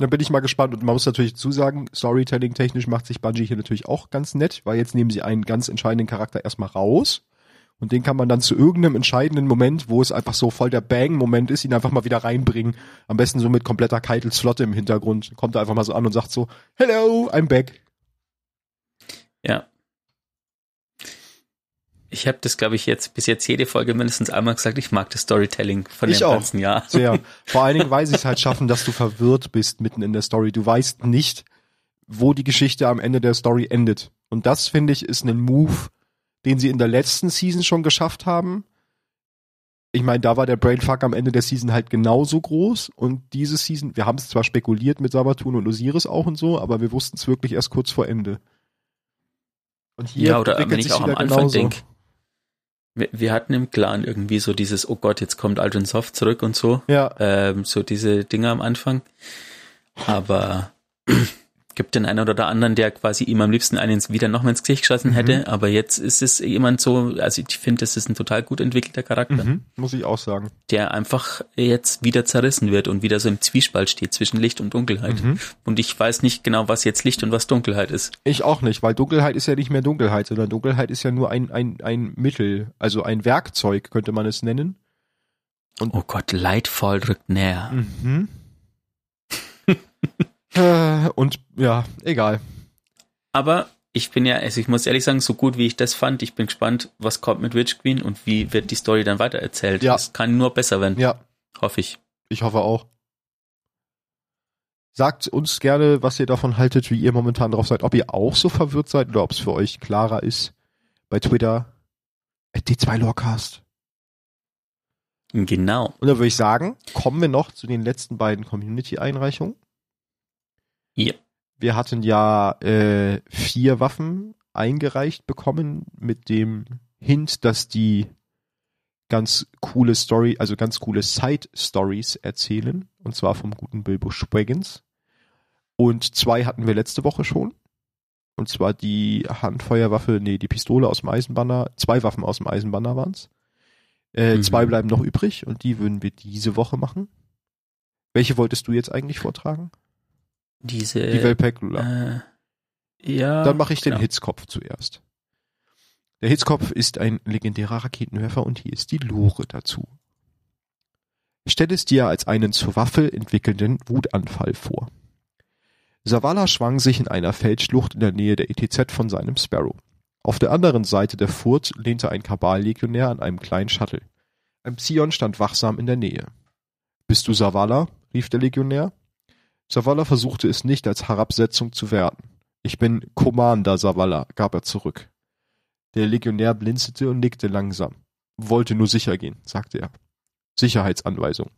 Dann bin ich mal gespannt und man muss natürlich zusagen, Storytelling-technisch macht sich Bungie hier natürlich auch ganz nett, weil jetzt nehmen sie einen ganz entscheidenden Charakter erstmal raus und den kann man dann zu irgendeinem entscheidenden Moment, wo es einfach so voll der Bang-Moment ist, ihn einfach mal wieder reinbringen. Am besten so mit kompletter Keitels Flotte im Hintergrund. Kommt er einfach mal so an und sagt so, Hello, I'm back. Ja. Ich habe das, glaube ich, jetzt bis jetzt jede Folge mindestens einmal gesagt, ich mag das Storytelling von Ich dem auch. ganzen Jahr. Sehr. Vor allen Dingen, weil sie es halt schaffen, dass du verwirrt bist mitten in der Story. Du weißt nicht, wo die Geschichte am Ende der Story endet. Und das, finde ich, ist ein Move, den sie in der letzten Season schon geschafft haben. Ich meine, da war der Brainfuck am Ende der Season halt genauso groß. Und diese Season, wir haben es zwar spekuliert mit Sabatun und Osiris auch und so, aber wir wussten es wirklich erst kurz vor Ende. Und hier Ja, oder wenn ich auch am Anfang denke, wir, wir hatten im Clan irgendwie so dieses, oh Gott, jetzt kommt Aldrin Soft zurück und so. Ja, Ähm, so diese Dinge am Anfang. Aber gibt den einen oder anderen, der quasi ihm am liebsten einen wieder noch mal ins Gesicht geschossen hätte, mhm. aber jetzt ist es jemand so, also ich finde, das ist ein total gut entwickelter Charakter. Mhm, muss ich auch sagen. Der einfach jetzt wieder zerrissen wird und wieder so im Zwiespalt steht zwischen Licht und Dunkelheit. Mhm. Und ich weiß nicht genau, was jetzt Licht und was Dunkelheit ist. Ich auch nicht, weil Dunkelheit ist ja nicht mehr Dunkelheit, sondern Dunkelheit ist ja nur ein, ein, ein Mittel, also ein Werkzeug, könnte man es nennen. Und oh Gott, Lightfall rückt näher. Mhm. Äh, und ja, egal. Aber ich bin ja, also ich muss ehrlich sagen, so gut wie ich das fand, ich bin gespannt, was kommt mit Witch Queen und wie wird die Story dann weitererzählt. Ja. Es kann nur besser werden. Ja. Hoffe ich. Ich hoffe auch. Sagt uns gerne, was ihr davon haltet, wie ihr momentan drauf seid, ob ihr auch so verwirrt seid oder ob es für euch klarer ist. Bei Twitter D2 Lorecast. Genau. Und dann würde ich sagen, kommen wir noch zu den letzten beiden Community-Einreichungen. Ja. Wir hatten ja äh, vier Waffen eingereicht bekommen mit dem Hint, dass die ganz coole Story, also ganz coole Side-Stories erzählen. Und zwar vom guten Bilbo Spraggins. Und zwei hatten wir letzte Woche schon. Und zwar die Handfeuerwaffe, nee, die Pistole aus dem Eisenbanner, zwei Waffen aus dem Eisenbanner waren's. Äh, mhm. Zwei bleiben noch übrig und die würden wir diese Woche machen. Welche wolltest du jetzt eigentlich vortragen? Diese. Die Velpecula. Äh, ja. Dann mache ich genau. den Hitzkopf zuerst. Der Hitzkopf ist ein legendärer Raketenwerfer und hier ist die Lore dazu. Stell es dir als einen zur Waffe entwickelnden Wutanfall vor. Savala schwang sich in einer Feldschlucht in der Nähe der ETZ von seinem Sparrow. Auf der anderen Seite der Furt lehnte ein Kaballegionär an einem kleinen Shuttle. Ein Psion stand wachsam in der Nähe. Bist du Savala? rief der Legionär. Savala versuchte es nicht als Herabsetzung zu werten. Ich bin Commander Savala, gab er zurück. Der Legionär blinzelte und nickte langsam. Wollte nur sicher gehen, sagte er. Sicherheitsanweisung.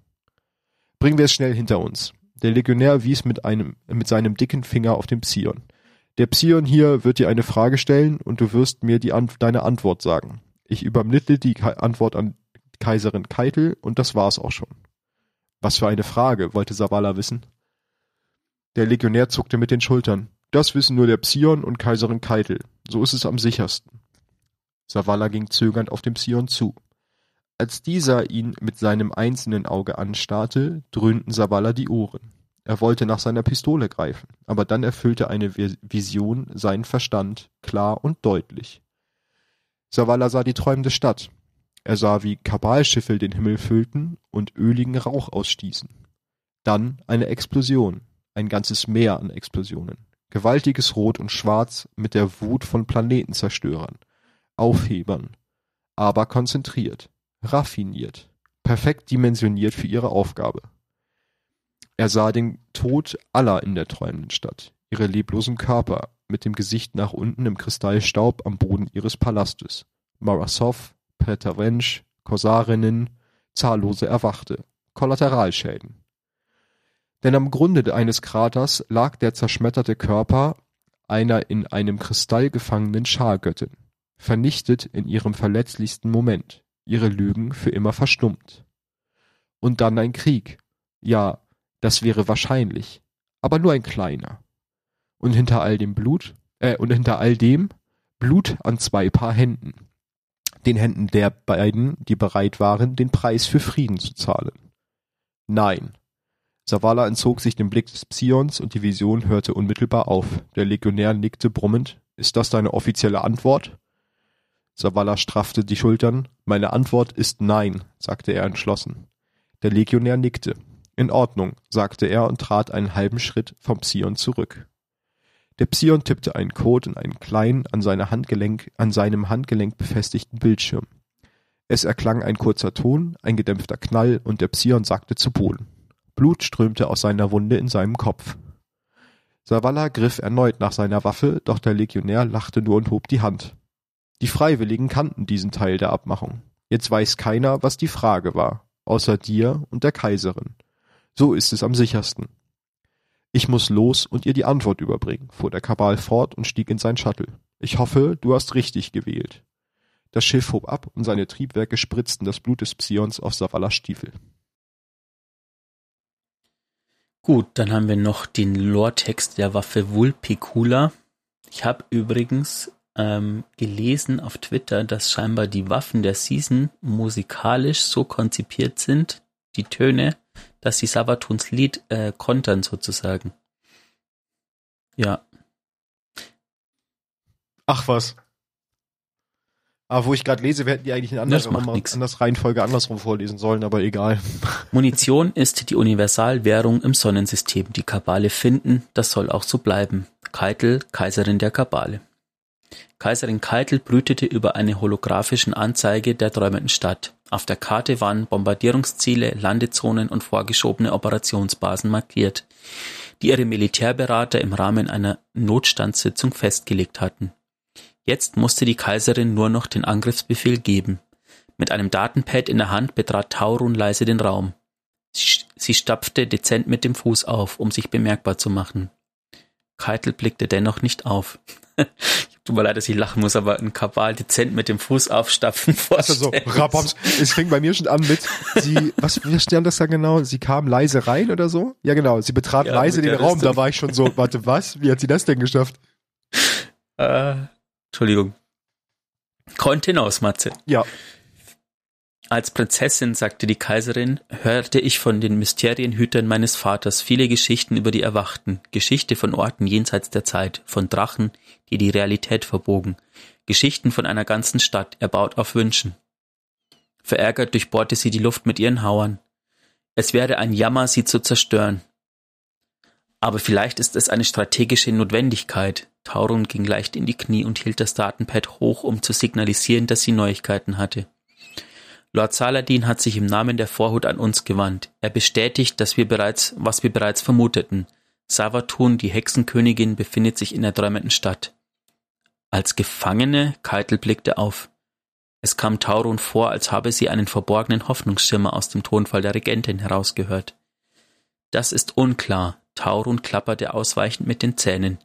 Bringen wir es schnell hinter uns. Der Legionär wies mit einem, mit seinem dicken Finger auf den Psion. Der Psion hier wird dir eine Frage stellen und du wirst mir die, deine Antwort sagen. Ich übermittle die Antwort an Kaiserin Keitel und das war's auch schon. Was für eine Frage, wollte Savala wissen. Der Legionär zuckte mit den Schultern. Das wissen nur der Psion und Kaiserin Keitel. So ist es am sichersten. Savala ging zögernd auf den Psion zu. Als dieser ihn mit seinem einzelnen Auge anstarrte, dröhnten Savala die Ohren. Er wollte nach seiner Pistole greifen, aber dann erfüllte eine Vision seinen Verstand, klar und deutlich. Savala sah die träumende Stadt. Er sah, wie Kabalschiffe den Himmel füllten und öligen Rauch ausstießen. Dann eine Explosion, ein ganzes Meer an Explosionen. Gewaltiges Rot und Schwarz mit der Wut von Planetenzerstörern, Aufhebern, aber konzentriert, raffiniert, perfekt dimensioniert für ihre Aufgabe. Er sah den Tod aller in der träumenden Stadt, ihre leblosen Körper mit dem Gesicht nach unten im Kristallstaub am Boden ihres Palastes. Marasov, Preterensch, Korsarinnen, zahllose Erwachte, Kollateralschäden. Denn am Grunde eines Kraters lag der zerschmetterte Körper einer in einem Kristall gefangenen Schargöttin, vernichtet in ihrem verletzlichsten Moment, ihre Lügen für immer verstummt. Und dann ein Krieg, ja, das wäre wahrscheinlich, aber nur ein kleiner. Und hinter all dem Blut, äh, und hinter all dem Blut an zwei Paar Händen. Den Händen der beiden, die bereit waren, den Preis für Frieden zu zahlen. Nein, Zavala entzog sich dem Blick des Psions und die Vision hörte unmittelbar auf. Der Legionär nickte brummend. Ist das deine offizielle Antwort? Zavala straffte die Schultern. Meine Antwort ist nein, sagte er entschlossen. Der Legionär nickte. In Ordnung, sagte er und trat einen halben Schritt vom Psion zurück. Der Psion tippte einen Code in einen kleinen, an, Handgelenk, an seinem Handgelenk befestigten Bildschirm. Es erklang ein kurzer Ton, ein gedämpfter Knall und der Psion sackte zu Boden. Blut strömte aus seiner Wunde in seinem Kopf. Savala griff erneut nach seiner Waffe, doch der Legionär lachte nur und hob die Hand. Die Freiwilligen kannten diesen Teil der Abmachung. Jetzt weiß keiner, was die Frage war, außer dir und der Kaiserin. So ist es am sichersten. Ich muss los und ihr die Antwort überbringen, fuhr der Kabal fort und stieg in sein Shuttle. Ich hoffe, du hast richtig gewählt. Das Schiff hob ab und seine Triebwerke spritzten das Blut des Psions auf Savalas Stiefel. Gut, dann haben wir noch den Lore-Text der Waffe Vulpicula. Ich habe übrigens ähm, gelesen auf Twitter, dass scheinbar die Waffen der Season musikalisch so konzipiert sind, die Töne, dass sie Savatuns Lied äh, kontern sozusagen. Ja. Ach was. Aber wo ich gerade lese, wir hätten die eigentlich in anderer anders Reihenfolge andersrum vorlesen sollen, aber egal. Munition ist die Universalwährung im Sonnensystem. Die Kabale finden, das soll auch so bleiben. Keitel, Kaiserin der Kabale. Kaiserin Keitel brütete über eine holographischen Anzeige der träumenden Stadt. Auf der Karte waren Bombardierungsziele, Landezonen und vorgeschobene Operationsbasen markiert, die ihre Militärberater im Rahmen einer Notstandssitzung festgelegt hatten. Jetzt musste die Kaiserin nur noch den Angriffsbefehl geben. Mit einem Datenpad in der Hand betrat Taurun leise den Raum. Sie stapfte dezent mit dem Fuß auf, um sich bemerkbar zu machen. Keitel blickte dennoch nicht auf. Tut mir leid, dass ich lachen muss, aber ein Kabal dezent mit dem Fuß aufstapfen vorstellen. Also so, Rabams, es fing bei mir schon an mit, sie, was, wie stand das da genau? Sie kam leise rein oder so? Ja, genau, sie betrat ja, leise den Raum, da war ich schon so, warte, was? Wie hat sie das denn geschafft? Äh, Entschuldigung. Kontenance, Matze. Ja. Als Prinzessin, sagte die Kaiserin, hörte ich von den Mysterienhütern meines Vaters viele Geschichten über die Erwachten, Geschichte von Orten jenseits der Zeit, von Drachen, die die Realität verbogen, Geschichten von einer ganzen Stadt, erbaut auf Wünschen. Verärgert durchbohrte sie die Luft mit ihren Hauern. Es wäre ein Jammer, sie zu zerstören. Aber vielleicht ist es eine strategische Notwendigkeit. Taurun ging leicht in die Knie und hielt das Datenpad hoch, um zu signalisieren, dass sie Neuigkeiten hatte. Lord Saladin hat sich im Namen der Vorhut an uns gewandt. Er bestätigt, dass wir bereits, was wir bereits vermuteten. Savatun, die Hexenkönigin, befindet sich in der träumenden Stadt. Als Gefangene, Keitel blickte auf. Es kam Taurun vor, als habe sie einen verborgenen Hoffnungsschimmer aus dem Tonfall der Regentin herausgehört. Das ist unklar. Taurun klapperte ausweichend mit den Zähnen.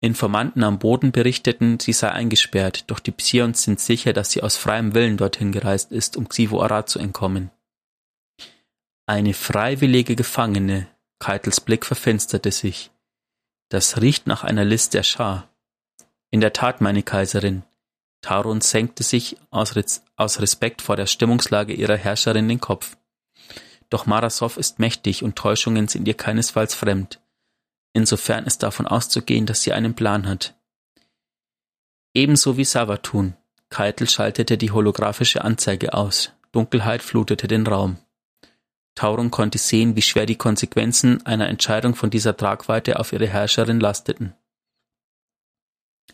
Informanten am Boden berichteten, sie sei eingesperrt, doch die Psions sind sicher, dass sie aus freiem Willen dorthin gereist ist, um Xivo Arad zu entkommen. Eine freiwillige Gefangene, Keitels Blick verfinsterte sich. Das riecht nach einer List der Schar. In der Tat, meine Kaiserin. Tarun senkte sich aus, aus Respekt vor der Stimmungslage ihrer Herrscherin den Kopf. Doch Marasov ist mächtig und Täuschungen sind ihr keinesfalls fremd. Insofern ist davon auszugehen, dass sie einen Plan hat. Ebenso wie Savatun. Keitel schaltete die holographische Anzeige aus. Dunkelheit flutete den Raum. Taurun konnte sehen, wie schwer die Konsequenzen einer Entscheidung von dieser Tragweite auf ihre Herrscherin lasteten.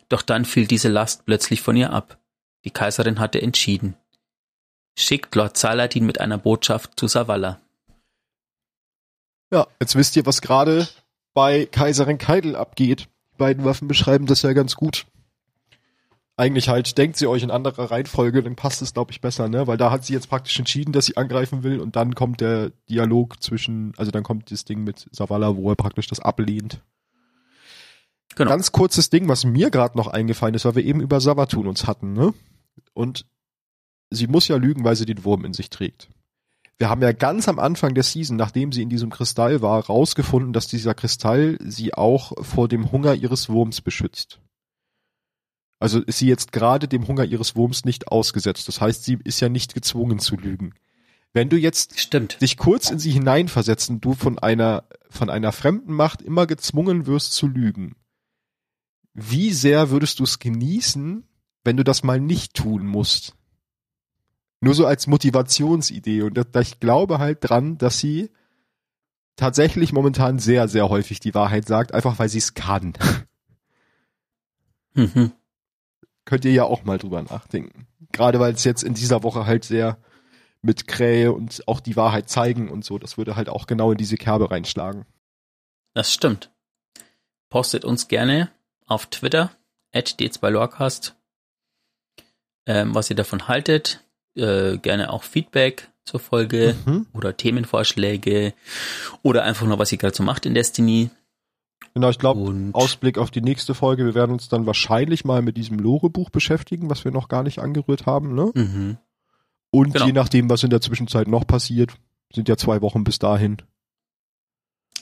Doch dann fiel diese Last plötzlich von ihr ab. Die Kaiserin hatte entschieden. Schickt Lord Saladin mit einer Botschaft zu Savala. Ja, jetzt wisst ihr, was gerade bei Kaiserin Keidel abgeht. Die beiden Waffen beschreiben das ja ganz gut. Eigentlich halt, denkt sie euch in anderer Reihenfolge, dann passt es, glaube ich, besser, ne? Weil da hat sie jetzt praktisch entschieden, dass sie angreifen will und dann kommt der Dialog zwischen, also dann kommt das Ding mit Savala, wo er praktisch das ablehnt. Genau. Ganz kurzes Ding, was mir gerade noch eingefallen ist, weil wir eben über Savatun uns hatten, ne? Und sie muss ja lügen, weil sie den Wurm in sich trägt wir haben ja ganz am Anfang der Season, nachdem sie in diesem Kristall war, rausgefunden, dass dieser Kristall sie auch vor dem Hunger ihres Wurms beschützt. Also ist sie jetzt gerade dem Hunger ihres Wurms nicht ausgesetzt. Das heißt, sie ist ja nicht gezwungen zu lügen. Wenn du jetzt Stimmt. dich kurz in sie hineinversetzen, du von einer, von einer fremden Macht immer gezwungen wirst zu lügen, wie sehr würdest du es genießen, wenn du das mal nicht tun musst? Nur so als Motivationsidee. Und ich glaube halt dran, dass sie tatsächlich momentan sehr, sehr häufig die Wahrheit sagt, einfach weil sie es kann. Mhm. Könnt ihr ja auch mal drüber nachdenken. Gerade weil es jetzt in dieser Woche halt sehr mit Krähe und auch die Wahrheit zeigen und so, das würde halt auch genau in diese Kerbe reinschlagen. Das stimmt. Postet uns gerne auf Twitter, at d2lorcast, ähm, was ihr davon haltet äh, gerne auch Feedback zur Folge mhm. oder Themenvorschläge oder einfach nur, was ihr gerade so macht in Destiny. Genau, ich glaube, Ausblick auf die nächste Folge. Wir werden uns dann wahrscheinlich mal mit diesem Lore-Buch beschäftigen, was wir noch gar nicht angerührt haben. Ne? Mhm. Und genau. je nachdem, was in der Zwischenzeit noch passiert, sind ja zwei Wochen bis dahin.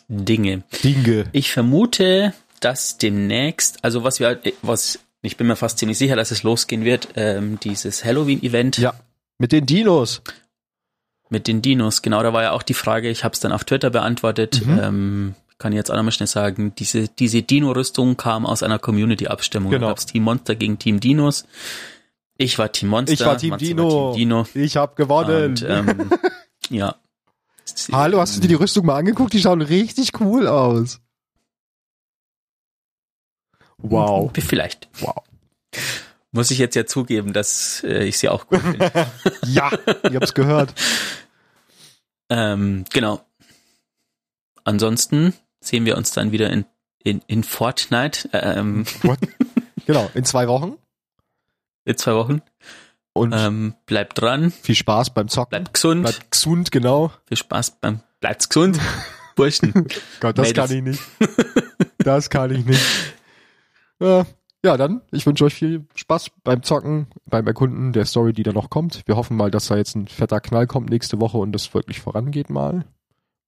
Dinge. Dinge. Ich vermute, dass demnächst, also was wir, was ich bin mir fast ziemlich sicher, dass es losgehen wird, ähm, dieses Halloween-Event. Ja. Mit den Dinos. Mit den Dinos, genau, da war ja auch die Frage, ich habe es dann auf Twitter beantwortet, Mhm. ähm, kann ich jetzt auch nochmal schnell sagen, diese, diese Dino-Rüstung kam aus einer Community-Abstimmung. Genau. Da gab's Team Monster gegen Team Dinos. Ich war Team Monster. Ich war Team Dino. Team Dino. Ich hab gewonnen. Und, ähm, ja. Hallo, hast du dir die Rüstung mal angeguckt? Die schauen richtig cool aus. Wow. Vielleicht. Wow. Muss ich jetzt ja zugeben, dass äh, ich sie auch gut finde. Ja, ich hab's gehört. ähm, genau. Ansonsten sehen wir uns dann wieder in, in, in Fortnite ähm, What? Genau, in zwei Wochen. in zwei Wochen. Und Ähm, bleibt dran, viel Spaß beim Zocken. bleibt gesund, Bleibt gesund, genau. viel Spaß beim bleibt's gesund, Burschen. Gott, das Mädels. kann ich nicht. Das kann ich nicht. Äh, ja, dann, ich wünsche euch viel Spaß beim Zocken, beim Erkunden der Story, die da noch kommt. Wir hoffen mal, dass da jetzt ein fetter Knall kommt nächste Woche und das wirklich vorangeht mal.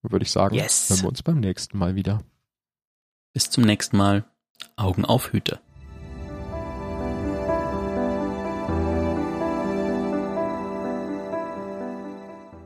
Würde ich sagen, Yes. hören wir uns beim nächsten Mal wieder. Bis zum nächsten Mal. Augen auf Hüte.